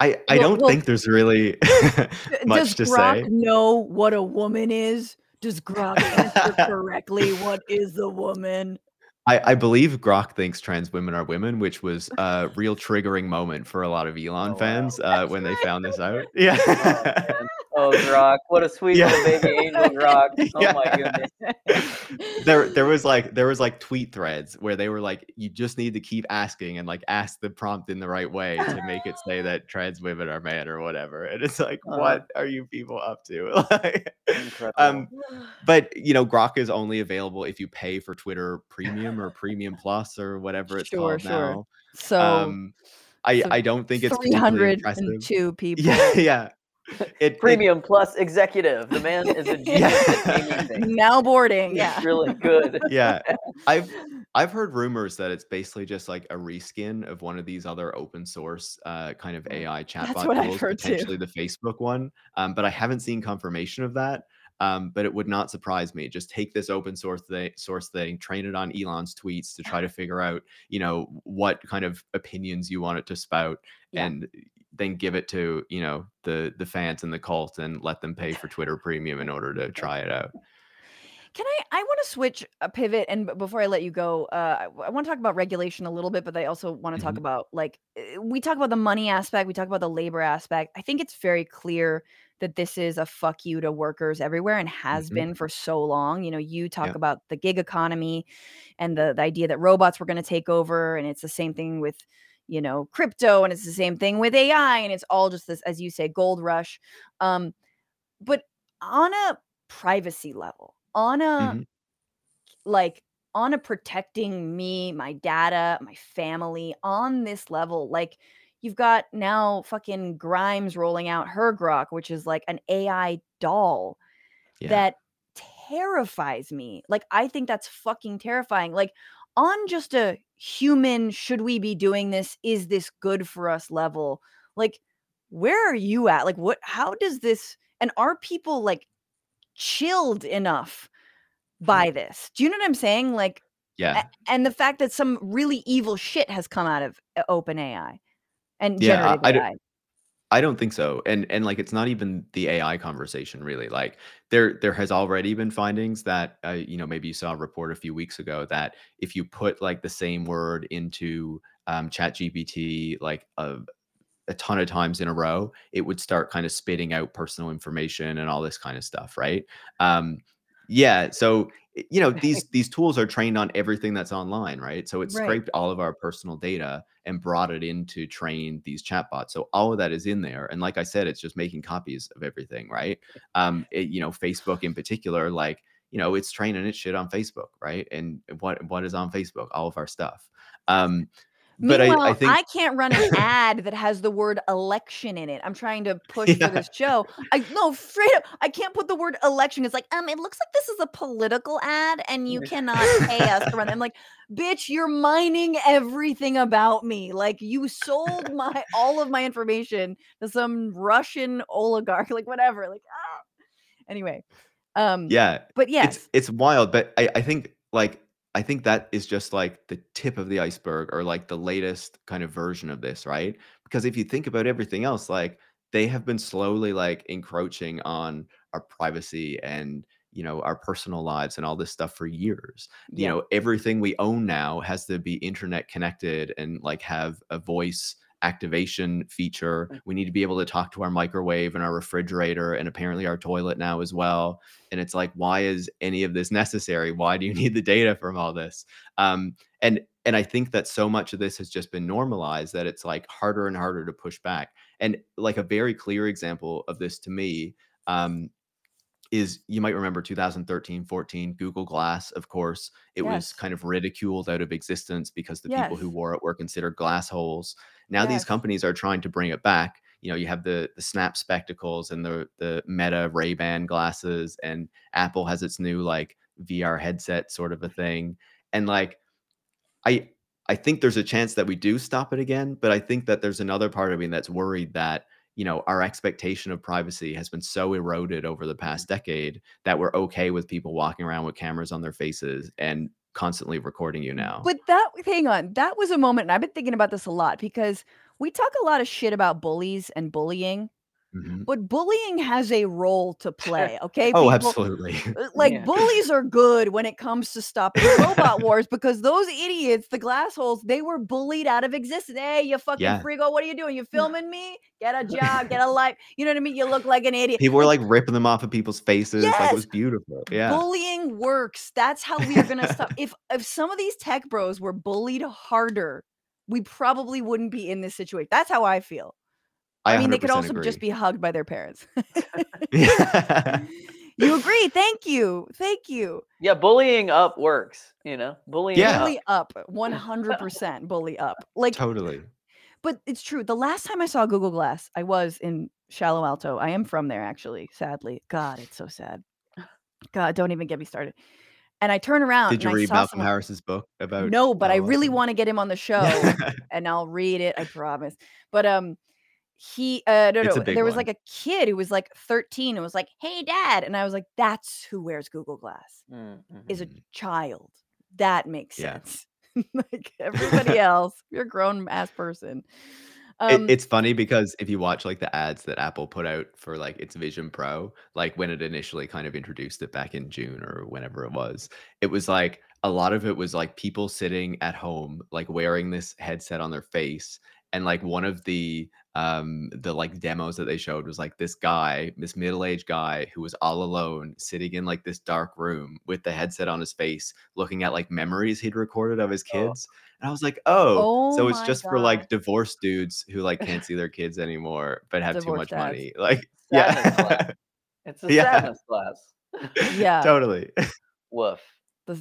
I, I don't well, think there's really much Does to Grok say. know what a woman is? Does Grok answer correctly? What is a woman? I, I believe Grok thinks trans women are women, which was a real triggering moment for a lot of Elon wow. fans uh, That's when they found this out. Yeah. man. Oh, Grok, what a sweet Yeah. little baby angel, Grok. Oh my goodness. There there was like there was like tweet threads where they were like you just need to keep asking and like ask the prompt in the right way to make it say that trans women are man or whatever and it's like Uh. what are you people up to Like, um but you know grok is only available if you pay for twitter premium or premium plus or whatever it's Sure, called sure. now So um i so i don't think it's three particularly hundred impressive and two people. yeah yeah it, it Premium plus executive. The man is a genius Yeah. Now boarding. He's Yeah. really good. yeah i've i've heard rumors that it's basically just like a reskin of one of these other open source uh, kind of ai chatbot what I've tools heard too. potentially the facebook one um, but i haven't seen confirmation of that um, but it would not surprise me just take this open source thing, source thing train it on elon's tweets to try to figure out you know what kind of opinions you want it to spout Yeah. and then give it to you know the the fans and the cult and let them pay for twitter premium in order to try it out Can I? I want to switch a pivot, and before I let you go, uh, I, want to talk about regulation a little bit, but I also want to talk Mhm. about like eh, we talk about the money aspect, we talk about the labor aspect. I think it's very clear that this is a fuck you to workers everywhere and has Mhm. been for so long. You know, you talk Yeah. about the gig economy and the the idea that robots were going to take over, and it's the same thing with you know crypto, and it's the same thing with AI, and it's all just this, as you say, gold rush. Um, but on a privacy level, on a Mhm. like on a protecting me, my data, my family on this level. Like you've got now fucking Grimes rolling out her Grok, which is like an AI doll yeah that terrifies me. Like I think that's fucking terrifying. Like on just a human should we be doing this? Is this good for us level? Like where are you at? Like what how does this and are people like chilled enough by this? Do you know what I'm saying? Like yeah a- and the fact that some really evil shit has come out of uh, OpenAI and Yeah, I- generative I don't- AI. I don't think so. And and like it's not even the AI conversation really. Like there there has already been findings that uh, you know maybe you saw a report a few weeks ago that if you put like the same word into um, Chat GPT like a a ton of times in a row, it would start kind of spitting out personal information and all this kind of stuff, right? Um, yeah, so you know these these tools are trained on everything that's online, right? So it Right. scraped all of our personal data and brought it in to train these chatbots. So all of that is in there, and like I said, it's just making copies of everything, right? Um, it, you know, Facebook in particular, like you know, it's training its shit on Facebook, right? And what what is on Facebook? All of our stuff. Um, but Meanwhile, I, I think can't run an ad that has the word election in it. I'm trying to push Yeah. for this show. I no straight up. I can't put the word election. It's like um, it looks like this is a political ad, and you cannot pay us to run. I'm like, bitch, you're mining everything about me. Like you sold my all of my information to some Russian oligarch, like whatever. Like ah. Anyway, um, yeah, but yes, it's it's wild but I, I think like i think that is just like the tip of the iceberg or like the latest kind of version of this right? Because if you think about everything else like they have been slowly like encroaching on our privacy and you know our personal lives and all this stuff for years. You know everything we own now has to be internet connected and like have a voice activation feature. We need to be able to talk to our microwave and our refrigerator and apparently our toilet now as well. And it's like why is any of this necessary? Why do you need the data from all this? Um and and I think that so much of this has just been normalized that it's like harder and harder to push back. And like a very clear example of this to me um, is you might remember 2013 14 google glass of course. It was kind of ridiculed out of existence because the people who wore it were considered glass holes. Now these companies are trying to bring it back. You know you have the the snap spectacles and the the meta ray-ban glasses and apple has its new like vr headset sort of a thing. And like i i think there's a chance that we do stop it again but i think that there's another part of me that's worried that you know our expectation of privacy has been so eroded over the past mm-hmm. decade that we're okay with people walking around with cameras on their faces and constantly recording you now. But that hang on, that was a moment, and I've been thinking about this a lot because we talk a lot of shit about bullies and bullying, Mhm. but bullying has a role to play. Okay, oh people. absolutely Uh, Like Yeah. bullies are good when it comes to stopping robot wars because those idiots, the glass holes, they were bullied out of existence. Hey, you fucking Yeah. freako, what are you doing? You filming me? Get a job, get a life. You know what I mean? You look like an idiot. people were like ripping them off of people's faces like Yes! it was beautiful yeah Bullying works. That's how we are gonna stop. If if some of these tech bros were bullied harder, we probably wouldn't be in this situation. That's how I feel. I, mean, they could 100% also just be hugged by their parents. You agree? Thank you. Thank you. Yeah, bullying up works. You know, bullying Yeah. up. Bully up. 100% bully up. Like totally But it's true. The last time I saw Google Glass, I was in Shallow Alto. I am from there, actually. Sadly, God, it's so sad. God, don't even get me started. And I turn around. did you and I read saw malcolm someone- harris's book about No, but I really Alto? want to get him on the show, and I'll read it. I promise. But um, he uh no no. There was one. like a kid who was like 13 and was like, "Hey, dad," and I was like, "That's who wears Google Glass Mm, mhm. is a Mhm. child." That makes Yeah. sense. like everybody else, you're a grown ass person. It- Um, it's funny because if you watch like the ads that Apple put out for like its Vision Pro, like when it initially kind of introduced it back in June or whenever it was, it was like a lot of it was like people sitting at home, like wearing this headset on their face. And like one of the um the like demos that they showed was like this guy, this middle-aged guy who was all alone sitting in like this dark room with the headset on his face, looking at like memories he'd recorded of his Oh. kids. And I was like, oh, so Oh it's my just for like divorced dudes who like can't see their kids anymore but have too much dads. money. Like, Sadness yeah, class. It's a Yeah. sadness class. Yeah. Totally. woof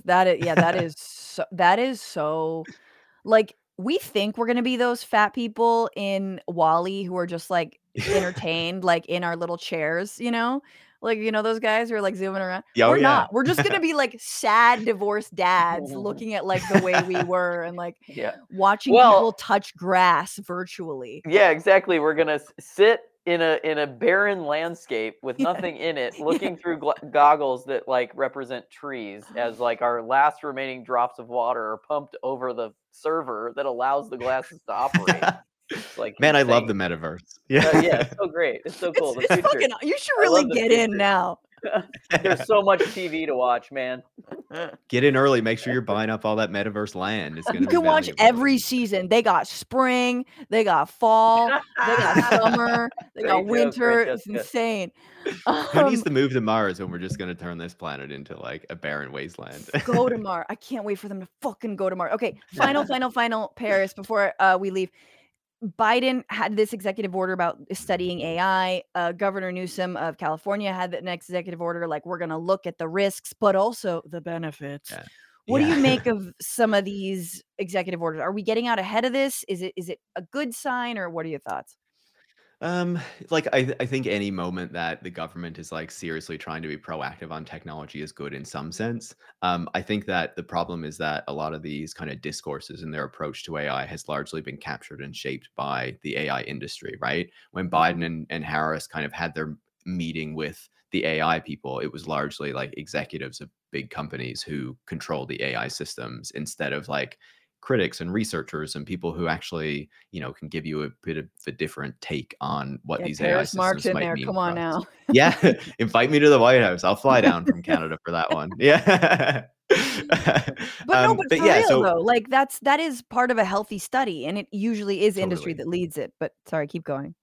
That is, yeah, that is so, that is so like we think we're gonna be those fat people in WALL-E who are just like entertained, like in our little chairs, you know, like you know those guys who are like zooming around. Yeah, oh, we're yeah. not. We're just gonna be like sad divorced dads looking at like the way we were and like Yeah. watching Well- people touch grass virtually. Yeah, exactly. We're gonna sit in a in a barren landscape with Yeah. nothing in it, looking through gla- goggles that like represent trees, as like our last remaining drops of water are pumped over the server that allows the glasses to operate. It's like Man, I love the metaverse. Yeah. Uh, yeah, it's so great. It's so cool. It's, The it's fucking. You should really get in now. There's so much TV to watch, man. Get in early. Make sure you're buying up all that metaverse land. It's gonna You can watch every season. They got spring, they got fall, they got summer, they got Great joke, great winter. joke, It's yeah. insane. Who needs Um, to move to Mars when we're just gonna turn this planet into like a barren wasteland? go to Mars. I can't wait for them to fucking go to Mars. Okay, final, final, final, Paris, before uh, we leave. Biden had this executive order about studying AI. Uh, Governor Newsom of California had an executive order like we're going to look at the risks, but also the benefits. Yeah. What do you make of some of these executive orders? Are we getting out ahead of this? Is it is it a good sign, or what are your thoughts? Um, like I, th- I think any moment that the government is like seriously trying to be proactive on technology is good in some sense. Um, I think that the problem is that a lot of these kind of discourses and their approach to AI has largely been captured and shaped by the AI industry, right? When Biden and, and Harris kind of had their meeting with the AI people, it was largely like executives of big companies who control the AI systems instead of like critics and researchers and people who actually, you know, can give you a bit of a different take on what Get these AI systems Marks in might there. mean Come on now. Yeah, invite me to the White House. I'll fly down from Canada for that one. Yeah. But no, Um, but, for yeah, real so though, like that's that is part of a healthy study, and it usually is industry that leads it. But sorry, keep going.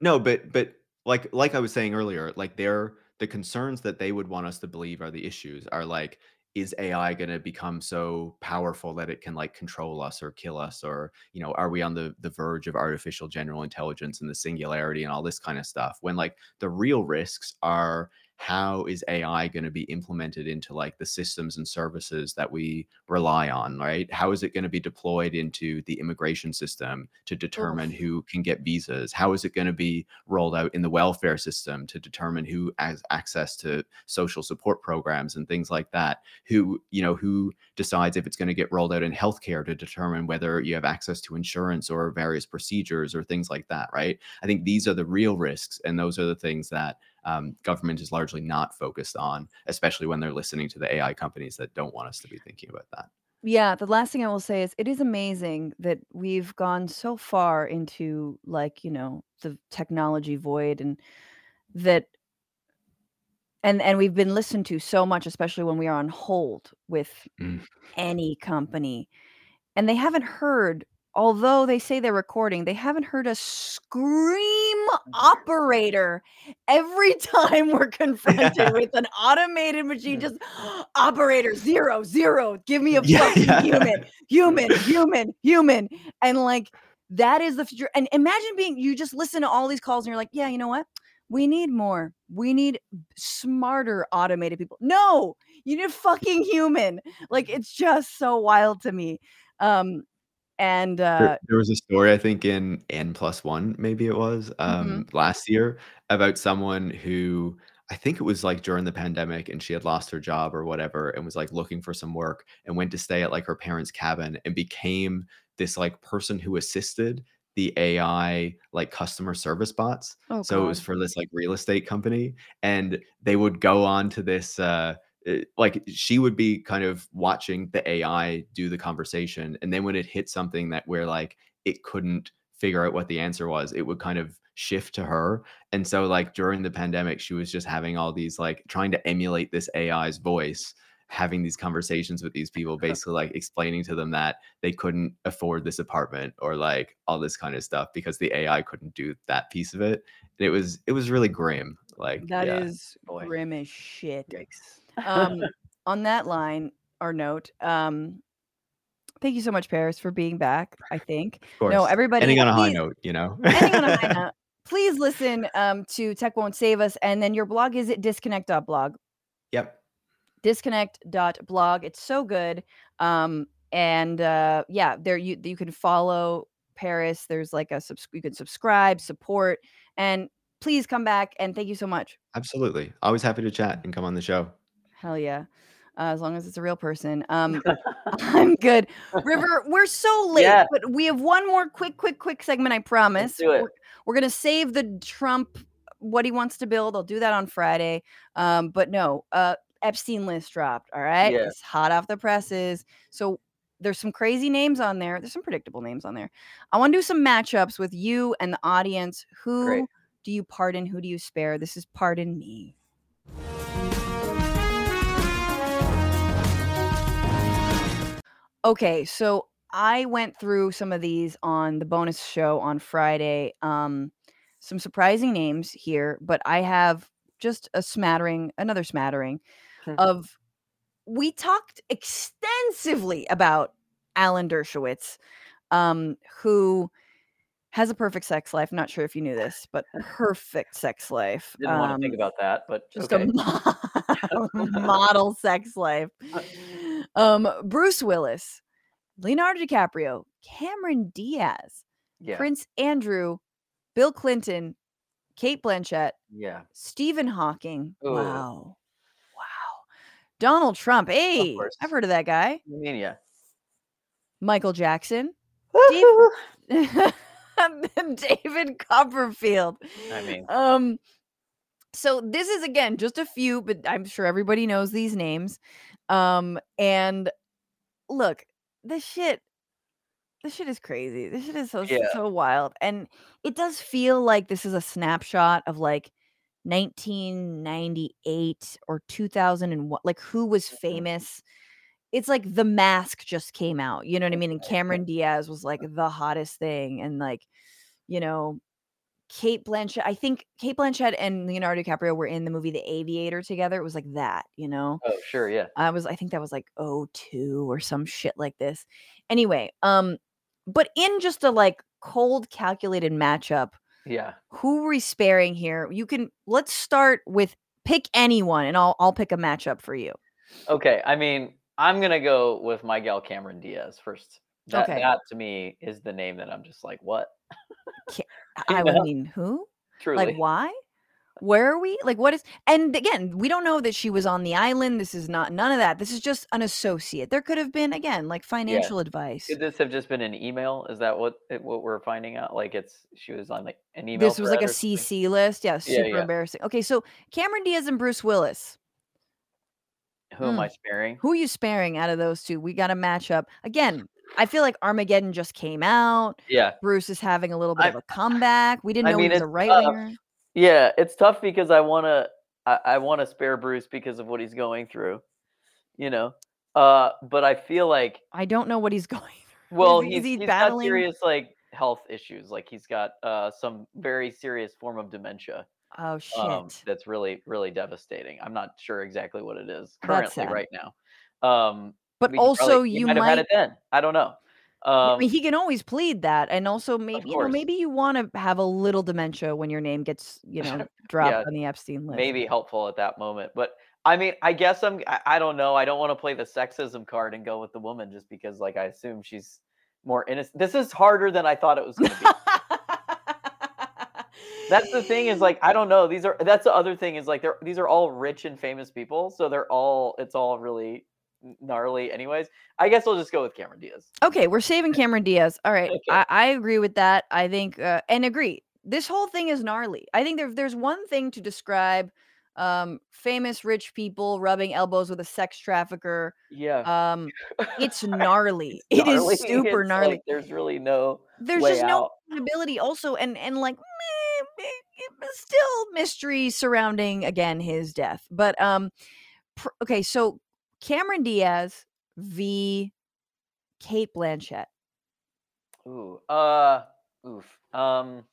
no, but but like like I was saying earlier, like they're the concerns that they would want us to believe are the issues are like is AI going to become so powerful that it can like control us or kill us? Or you know are we on the the verge of artificial general intelligence and the singularity and all this kind of stuff? When like the real risks are how is AI going to be implemented into like the systems and services that we rely on, right? How is it going to be deployed into the immigration system to determine who can get visas? How is it going to be rolled out in the welfare system to determine who has access to social support programs and things like that? Who, you know, who decides if it's going to get rolled out in healthcare to determine whether you have access to insurance or various procedures or things like that, right? I think these are the real risks and those are the things that um, government is largely not focused on, especially when they're listening to the AI companies that don't want us to be thinking about that. Yeah, the last thing I will say is it is amazing that we've gone so far into like, you know, the technology void and that and and we've been listened to so much, especially when we are on hold with Mm. any company. And they haven't heard, although they say they're recording, they haven't heard us scream operator every time we're confronted with an automated machine. Just operator zero zero. Give me a Yeah, fucking yeah. human, human, human, human. And like that is the future. And imagine being you just listen to all these calls and you're like, yeah, you know what? We need more. We need smarter automated people. No, you need a fucking human. Like it's just so wild to me. Um and uh There, there was a story I think in N plus one, maybe it was mhm. um, last year, about someone who I think it was like during the pandemic, and she had lost her job or whatever, and was like looking for some work, and went to stay at like her parents' cabin, and became this like person who assisted the AI like customer service bots. oh So it was for this like real estate company, and they would go on to this. Uh, Eh, like she would be kind of watching the AI do the conversation, and then when it hit something that where like it couldn't figure out what the answer was, it would kind of shift to her. And so like during the pandemic, she was just having all these like trying to emulate this AI's voice, having these conversations with these people, basically like explaining to them that they couldn't afford this apartment or like all this kind of stuff because the AI couldn't do that piece of it. And it was it was really grim. Like That yeah. is Boy. grim as shit. Yikes. Um on that line or note, um thank you so much, Paris, for being back. I think. Of course. No, everybody Ending on a high please- note, you know. ending on a high note. Please listen um, to Tech Won't Save Us. And then your blog is at disconnect.blog. Yep. Disconnect.blog. It's so good. Um, and uh, yeah, there you you can follow Paris. There's like a subs- you can subscribe, support, and please come back. And thank you so much. Absolutely. Always happy to chat and come on the show. Hell yeah. Uh, as long as it's a real person. Um, I'm good. River, we're so late, Yeah. but we have one more quick, quick, quick segment. I promise. do it. We're, we're gonna save the Trump what he wants to build. I'll do that on Friday. Um, but no, uh, Epstein list dropped. All right, Yeah. it's hot off the presses. So there's some crazy names on there. There's some predictable names on there. I want to do some matchups with you and the audience. Who Great. do you pardon? Who do you spare? This is pardon me. Okay, so I went through some of these on the bonus show on Friday. Um, some surprising names here, but I have just a smattering, another smattering Hmm. of. We talked extensively about Alan Dershowitz, um, who has a perfect sex life. Not sure if you knew this, but perfect sex life. Didn't want to think Um, about that, but just okay. a mo- model sex life. Um, Bruce Willis, Leonardo DiCaprio, Cameron Diaz, yeah. Prince Andrew, Bill Clinton, Cate Blanchett, Yeah. Stephen Hawking. Ooh. Wow. Wow. Donald Trump. Hey. I've heard of that guy. Yeah. Michael Jackson. Dave- David Copperfield. I mean, Um, so this is again just a few, but I'm sure everybody knows these names. Um, and look, this shit, this shit is crazy. This shit is so Yeah. so wild, and it does feel like this is a snapshot of like 1998 or 2001. Like who was Mm-hmm. famous? It's like The Mask just came out. You know what I mean? And Cameron Diaz was like the hottest thing, and like, you know, Cate Blanchett. I think Cate Blanchett and Leonardo DiCaprio were in the movie The Aviator together. It was like that, you know. Oh, sure, yeah. I was I think that was like 02 or some shit like this. Anyway, um but in just a like cold calculated matchup, Yeah. who are we sparing here? You can let's start with pick anyone and I'll I'll pick a matchup for you. Okay, I mean, I'm gonna go with my gal Cameron Diaz first. That Okay. that to me is the name that I'm just like, what? I know? mean who? Truly. Like why? Where are we? Like what is and again, we don't know that she was on the island. This is not none of that. This is just an associate. There could have been again like financial advice. Could this have just been an email? Is that what what we're finding out? Like it's she was on like an email. This was like a thread or something? CC list. Yeah, Yeah, super yeah. embarrassing. Okay, so Cameron Diaz and Bruce Willis. Who am Hmm. I sparing? Who are you sparing out of those two? We got a matchup. Again, I feel like Armageddon just came out. Yeah. Bruce is having a little bit I- of a comeback. We didn't I know mean, he was a right winger. Yeah, it's tough because I wanna I, I wanna spare Bruce because of what he's going through. You know? Uh but I feel like I don't know what he's going through. well is, he's, is he he's got serious like health issues. Like he's got uh some very serious form of dementia. Oh shit. um, that's really really devastating. I'm not sure exactly what it is currently right now. Um, but we could also, probably- you might might. have had it then. I don't know. I Um, mean, he can always plead that, and also maybe you know maybe you want to have a little dementia when your name gets you know dropped Yeah, on the Epstein list. maybe helpful at that moment, but I mean, I guess I'm. I, I don't know. I don't want to play the sexism card and go with the woman just because, like, I assume she's more innocent. This is harder than I thought it was going to be. that's the thing is like I don't know. These are that's the other thing is like they're these are all rich and famous people, so they're all it's all really gnarly. Anyways, I guess I'll just go with Cameron Diaz. Okay, we're saving Cameron Diaz. All right, Okay. I, I agree with that. I think uh, and agree. This whole thing is gnarly. I think there, there's one thing to describe um, famous rich people rubbing elbows with a sex trafficker. Yeah, Um, it's gnarly. it's gnarly. is super It's gnarly. like there's really no there's just no out. accountability. Also, and and like meh, meh, still mystery surrounding again his death. But um, pr- okay, so Cameron Diaz v. Cate Blanchett. Ooh, uh, oof. Um,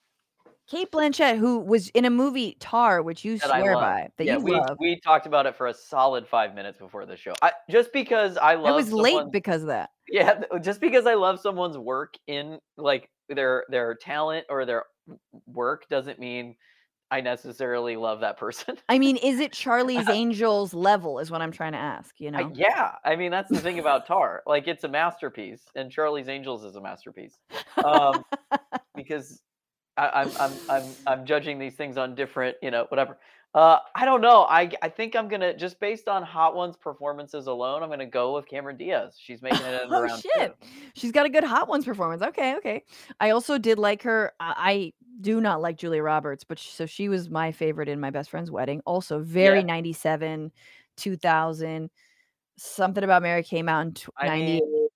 Cate Blanchett, who was in a movie Tar, which you swear by, that yeah, you we love. we talked about it for a solid five minutes before the show. I, just because I love I was late because of that. yeah, just because I love someone's work in like their their talent or their work doesn't mean I necessarily love that person. I mean, is it Charlie's Angels level? Is what I'm trying to ask. You I- know, yeah, I mean that's the thing about Tar. Like it's a masterpiece, and Charlie's Angels is a masterpiece. Um, because I, I'm I'm I'm I'm judging these things on different, you know, whatever. Uh, I don't know. I I think I'm gonna just based on Hot Ones performances alone, I'm gonna go with Cameron Diaz. She's making it in oh round shit, two. she's got a good Hot Ones performance. Okay, okay. I also did like her. I, I do not like Julia Roberts, but sh- so she was my favorite in my best friend's wedding. Also, very Yeah. 97, 2000. Something about Mary came out in tw- 90. mean,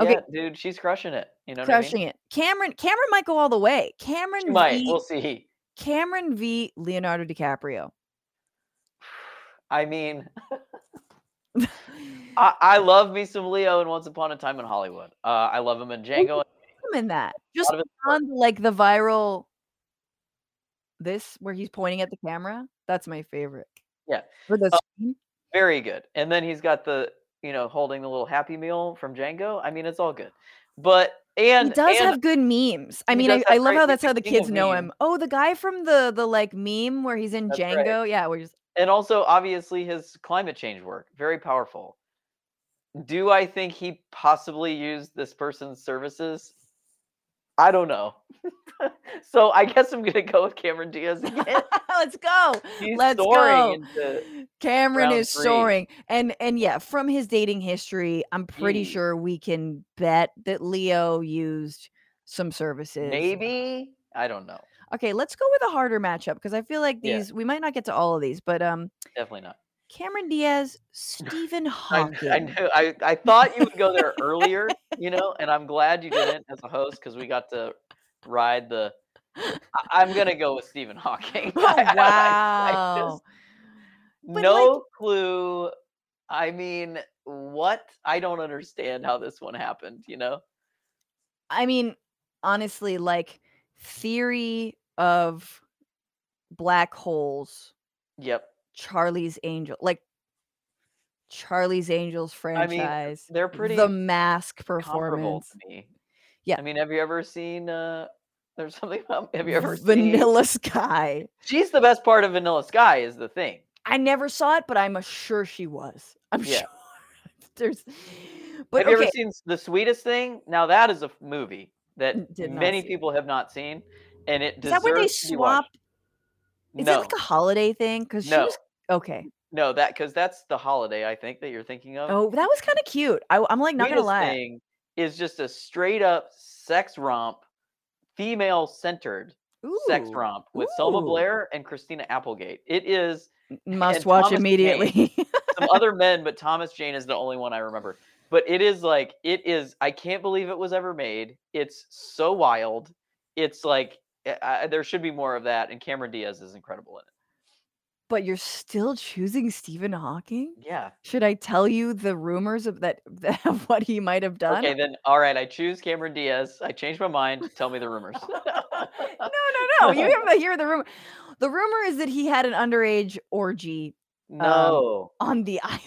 Okay. yeah, dude, she's crushing it. You know, what I mean? crushing it. Cameron Cameron might go all the way. Cameron She might. We'll see. Cameron v Leonardo DiCaprio. I mean, I, I love me some Leo in Once Upon a Time in Hollywood. Uh, I love him in Django. him in that. Just on like the viral this where he's pointing at the camera. That's my favorite. Yeah. For the Uh. Very good. And then he's got the, you know, holding the little Happy Meal from Django. I mean, it's all good. But and He does and have good memes. I mean, I, I love how that's how the kids know him. Oh, the guy from the the like meme where he's in That's right. Django. Yeah, where he's and also obviously his climate change work, very powerful. Do I think he possibly used this person's services? I don't know. so I guess I'm gonna go with Cameron Diaz again. Let's go. He's Let's soaring go. into Cameron is three. soaring. And and yeah, from his dating history, I'm pretty Jeez. sure we can bet that Leo used some services. maybe I don't know. Okay, let's go with a harder matchup because I feel like Yeah. these we might not get to all of these, but um Definitely not. Cameron Diaz, Stephen Hawking. I knew I, I thought you would go there earlier, you know, and I'm glad you didn't as a host because we got to ride the. I, I'm gonna go with Stephen Hawking. Oh, I- I- I wow. just- no clue. I mean, what? I don't understand how this one happened. You know? I mean, honestly, like theory of black holes, Yep. Charlie's Angel, like Charlie's Angels I mean, franchise, they're pretty the mask performance, me. Yeah. I mean, have you ever seen uh there's something about have you ever seen Vanilla Sky. She's the best part of Vanilla Sky is the thing. I never saw it, but I'm sure she was. I'm Yeah. sure. There's, but have you ever seen The Sweetest Thing? Now that is a movie that Did many people have not seen and it is that when they swap? Is no. it like a holiday thing? Because she No. was okay. No, that cuz that's the holiday I think that you're thinking of. Oh, that was kind of cute. I, am like not gonna lie. Thing is just a straight up sex romp, female centered sex romp with Selma. Blair and Christina Applegate. It is Must watch Thomas Jane. immediately. some other men, but Thomas Jane is the only one I remember. But it is like it is. I can't believe it was ever made. It's so wild. It's like Eh, I, I- there should be more of that. And Cameron Diaz is incredible in it. but you're still choosing Stephen Hawking? Yeah. Should I tell you the rumors of that, that of what he might have done? Okay, then all right. I choose Cameron Diaz. I changed my mind. Tell me the rumors. no, no, no. You have to hear the rumor. The rumor is that he had an underage orgy um, no. on the island.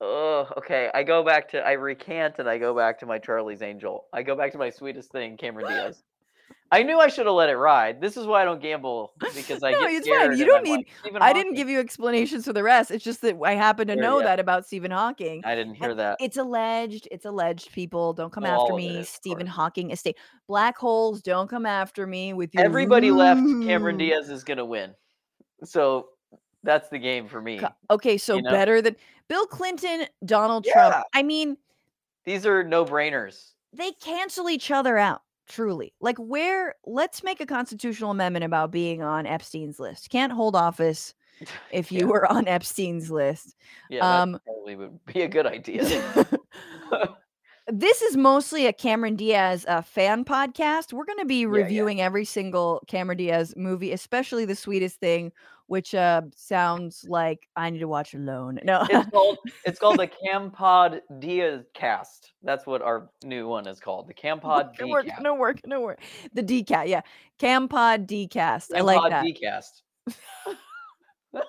Oh, okay. I go back to I recant and I go back to my Charlie's Angel. I go back to my sweetest thing, Cameron Diaz. I knew I should have let it ride. This is why I don't gamble because I No, get it's scared. fine. You don't I'm need. like, I didn't give you explanations for the rest. It's just that I happen to know yeah. that about Stephen Hawking. I didn't hear And that. It's alleged. It's alleged. People don't come after all of it me. is, Stephen. Hawking estate. Black holes don't come after me with your. Everybody left. Cameron Diaz is gonna win. So that's the game for me. Okay, so you know? better than Bill Clinton, Donald Trump. I mean, These are no brainers. they cancel each other out. Truly, like where? Let's make a constitutional amendment about being on Epstein's list. Can't hold office if you Yeah. were on Epstein's list. Yeah, Um, probably would be a good idea. this is mostly a Cameron Diaz uh, fan podcast. We're going to be yeah. reviewing every single Cameron Diaz movie, especially the sweetest thing, which uh, sounds like I need to watch alone. No, it's called it's called the Campod Diaz cast. That's what our new one is called. The Campod Gonna work, gonna work, gonna work. The DCAT, yeah, Campod Dcast. I like Campod that. Decast.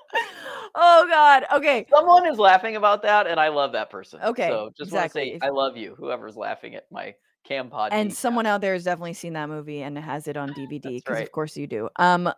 Oh God. Okay. Someone is laughing about that, and I love that person. Okay, So just want to say I love you, whoever's laughing at my Campod. And Decast. someone out there has definitely seen that movie and has it on DVD because right. of course you do. Um,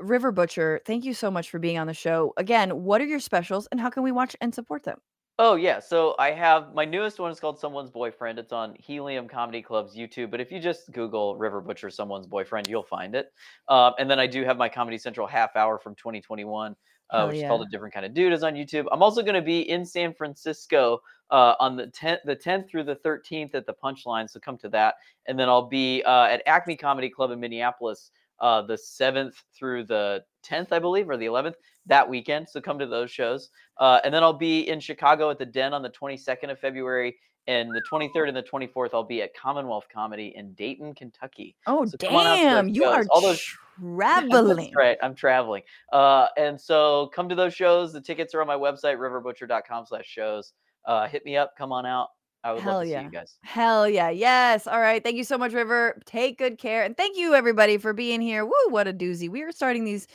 River Butcher, thank you so much for being on the show. Again, what are your specials and how can we watch and support them? Oh yeah, so I have my newest one is called Someone's Boyfriend. It's on Helium Comedy Club's YouTube, but if you just Google River Butcher Someone's Boyfriend, you'll find it. Um, and then I do have my Comedy Central half hour from 2021, uh, which is called A Different Kind of Dude, is on YouTube. I'm also going to be in San Francisco uh, on the 10th, the 10th through the 13th at the Punchline, so come to that. And then I'll be uh, at Acme Comedy Club in Minneapolis uh, the 7th through the 10th, I believe, or the 11th that weekend. So come to those shows. Uh, and then I'll be in Chicago at the Den on the 22nd of February. And the 23rd and the 24th, I'll be at Commonwealth Comedy in Dayton, Kentucky. Oh So come on out to those damn, you shows. are All those- traveling. That's right. I'm traveling. Uh, and so come to those shows. The tickets are on my website, riverbutcher.com slash shows. Uh, hit me up. Come on out. I would Hell love to yeah. see you guys. Hell yeah. Yes. All right. Thank you so much, River. Take good care. And thank you everybody for being here. Woo, what a doozy. We are starting these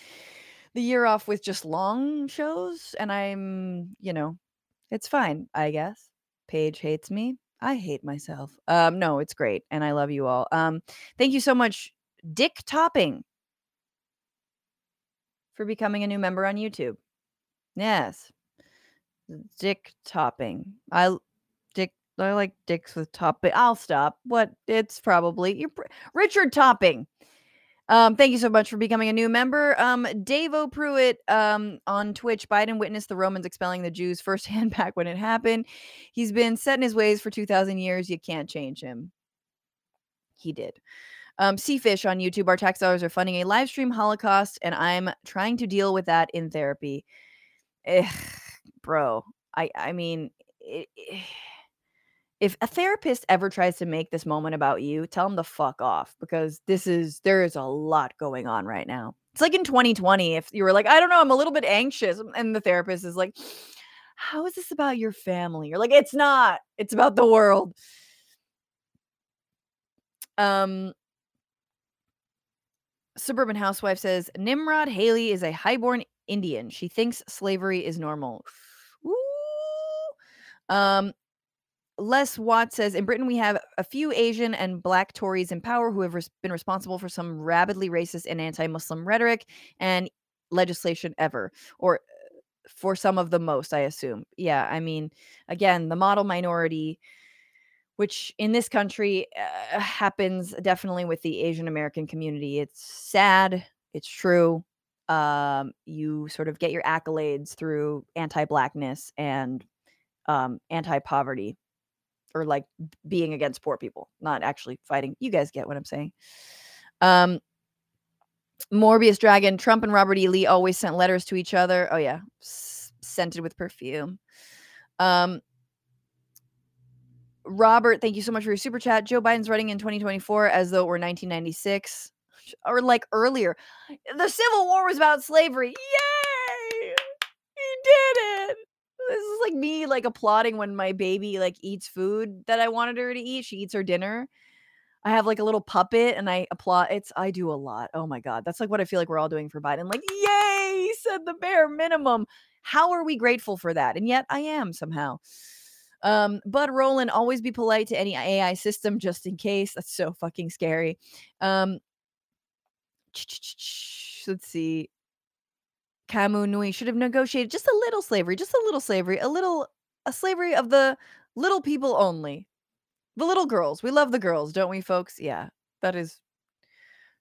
the year off with just long shows, and I'm, you know, it's fine, I guess. Paige hates me. I hate myself. Um, no, it's great, and I love you all. Um, thank you so much, Dick Topping, for becoming a new member on YouTube. Yes. Dick Topping. I I like dicks with topping. I'll stop. What? It's probably pr- Richard Topping. Um, thank you so much for becoming a new member. Um, Dave O. Pruitt um, on Twitch. Biden witnessed the Romans expelling the Jews firsthand back when it happened. He's been set in his ways for 2,000 years. You can't change him. He did. Um, Seafish on YouTube. Our tax dollars are funding a live stream Holocaust, and I'm trying to deal with that in therapy. Eh, bro, I I mean, it, if a therapist ever tries to make this moment about you, tell them to fuck off because this is there is a lot going on right now. It's like in 2020 if you were like, I don't know, I'm a little bit anxious and the therapist is like, how is this about your family? You're like, it's not. It's about the world. Um Suburban Housewife says Nimrod Haley is a highborn Indian. She thinks slavery is normal. Ooh. Um, Les Watt says in Britain we have a few Asian and black Tories in power who have res- been responsible for some rabidly racist and anti-Muslim rhetoric and legislation ever, or uh, for some of the most, I assume. Yeah, I mean, again, the model minority, which in this country uh, happens definitely with the Asian American community. It's sad. It's true. Um, you sort of get your accolades through anti-blackness and um, anti-poverty or like being against poor people, not actually fighting. You guys get what I'm saying. Um, Morbius Dragon, Trump and Robert E. Lee always sent letters to each other. Oh yeah, S- scented with perfume. Um, Robert, thank you so much for your super chat. Joe Biden's running in 2024 as though it were 1996 or like earlier. The Civil War was about slavery. Yay! He did it. This is like me like applauding when my baby like eats food that I wanted her to eat. She eats her dinner. I have like a little puppet and I applaud. It's I do a lot. Oh my god, that's like what I feel like we're all doing for Biden. Like, yay, he said the bare minimum. How are we grateful for that? And yet I am somehow. Um, Bud Roland, always be polite to any AI system just in case. That's so fucking scary. Um, let's see. Camus Nui should have negotiated just a little slavery, just a little slavery, a little a slavery of the little people only. The little girls. We love the girls, don't we, folks? Yeah. That is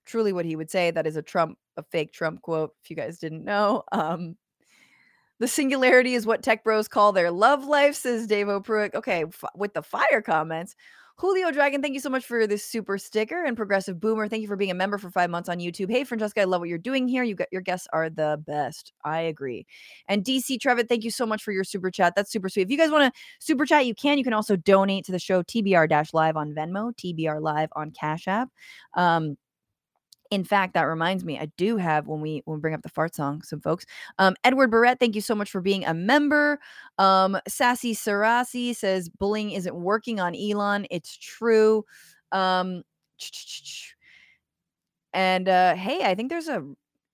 truly what he would say. That is a Trump, a fake Trump quote, if you guys didn't know. Um the singularity is what tech bros call their love life, says Dave Pruitt. Okay, f- with the fire comments. Julio Dragon, thank you so much for this super sticker. And Progressive Boomer, thank you for being a member for five months on YouTube. Hey, Francesca, I love what you're doing here. You got your guests are the best. I agree. And DC Trevitt, thank you so much for your super chat. That's super sweet. If you guys want to super chat, you can. You can also donate to the show TBR Live on Venmo, TBR Live on Cash App. Um, in fact, that reminds me, I do have when we when we bring up the fart song, some folks. Um, Edward Barrett, thank you so much for being a member. Um, Sassy Sarasi says bullying isn't working on Elon. It's true. Um, and uh, hey, I think there's a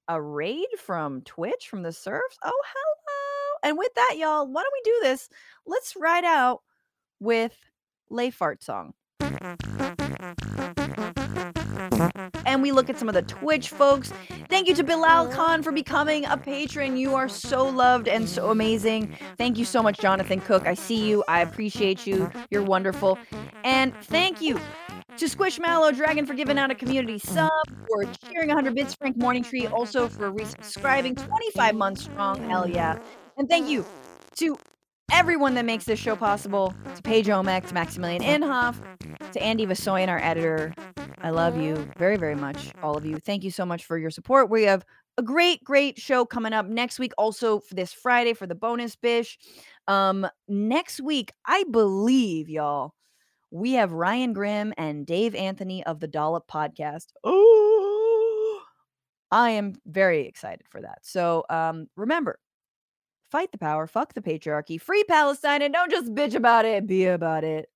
a raid from Twitch from the serfs. Oh, hello. And with that, y'all, why don't we do this? Let's ride out with Lay Fart Song and we look at some of the Twitch folks. Thank you to Bilal Khan for becoming a patron. You are so loved and so amazing. Thank you so much, Jonathan Cook. I see you. I appreciate you. You're wonderful. And thank you to Squishmallow Dragon for giving out a community sub, for cheering 100 bits, Frank Morning Tree also for resubscribing 25 months strong. Hell yeah. And thank you to everyone that makes this show possible to Paige Omek, to Maximilian Inhoff, to Andy Vasoyan, our editor. I love you very, very much, all of you. Thank you so much for your support. We have a great, great show coming up next week, also for this Friday for the bonus bish. Um, next week, I believe, y'all, we have Ryan Grim and Dave Anthony of the Dollop podcast. Oh, I am very excited for that. So um, remember, fight the power, fuck the patriarchy, free Palestine, and don't just bitch about it, be about it.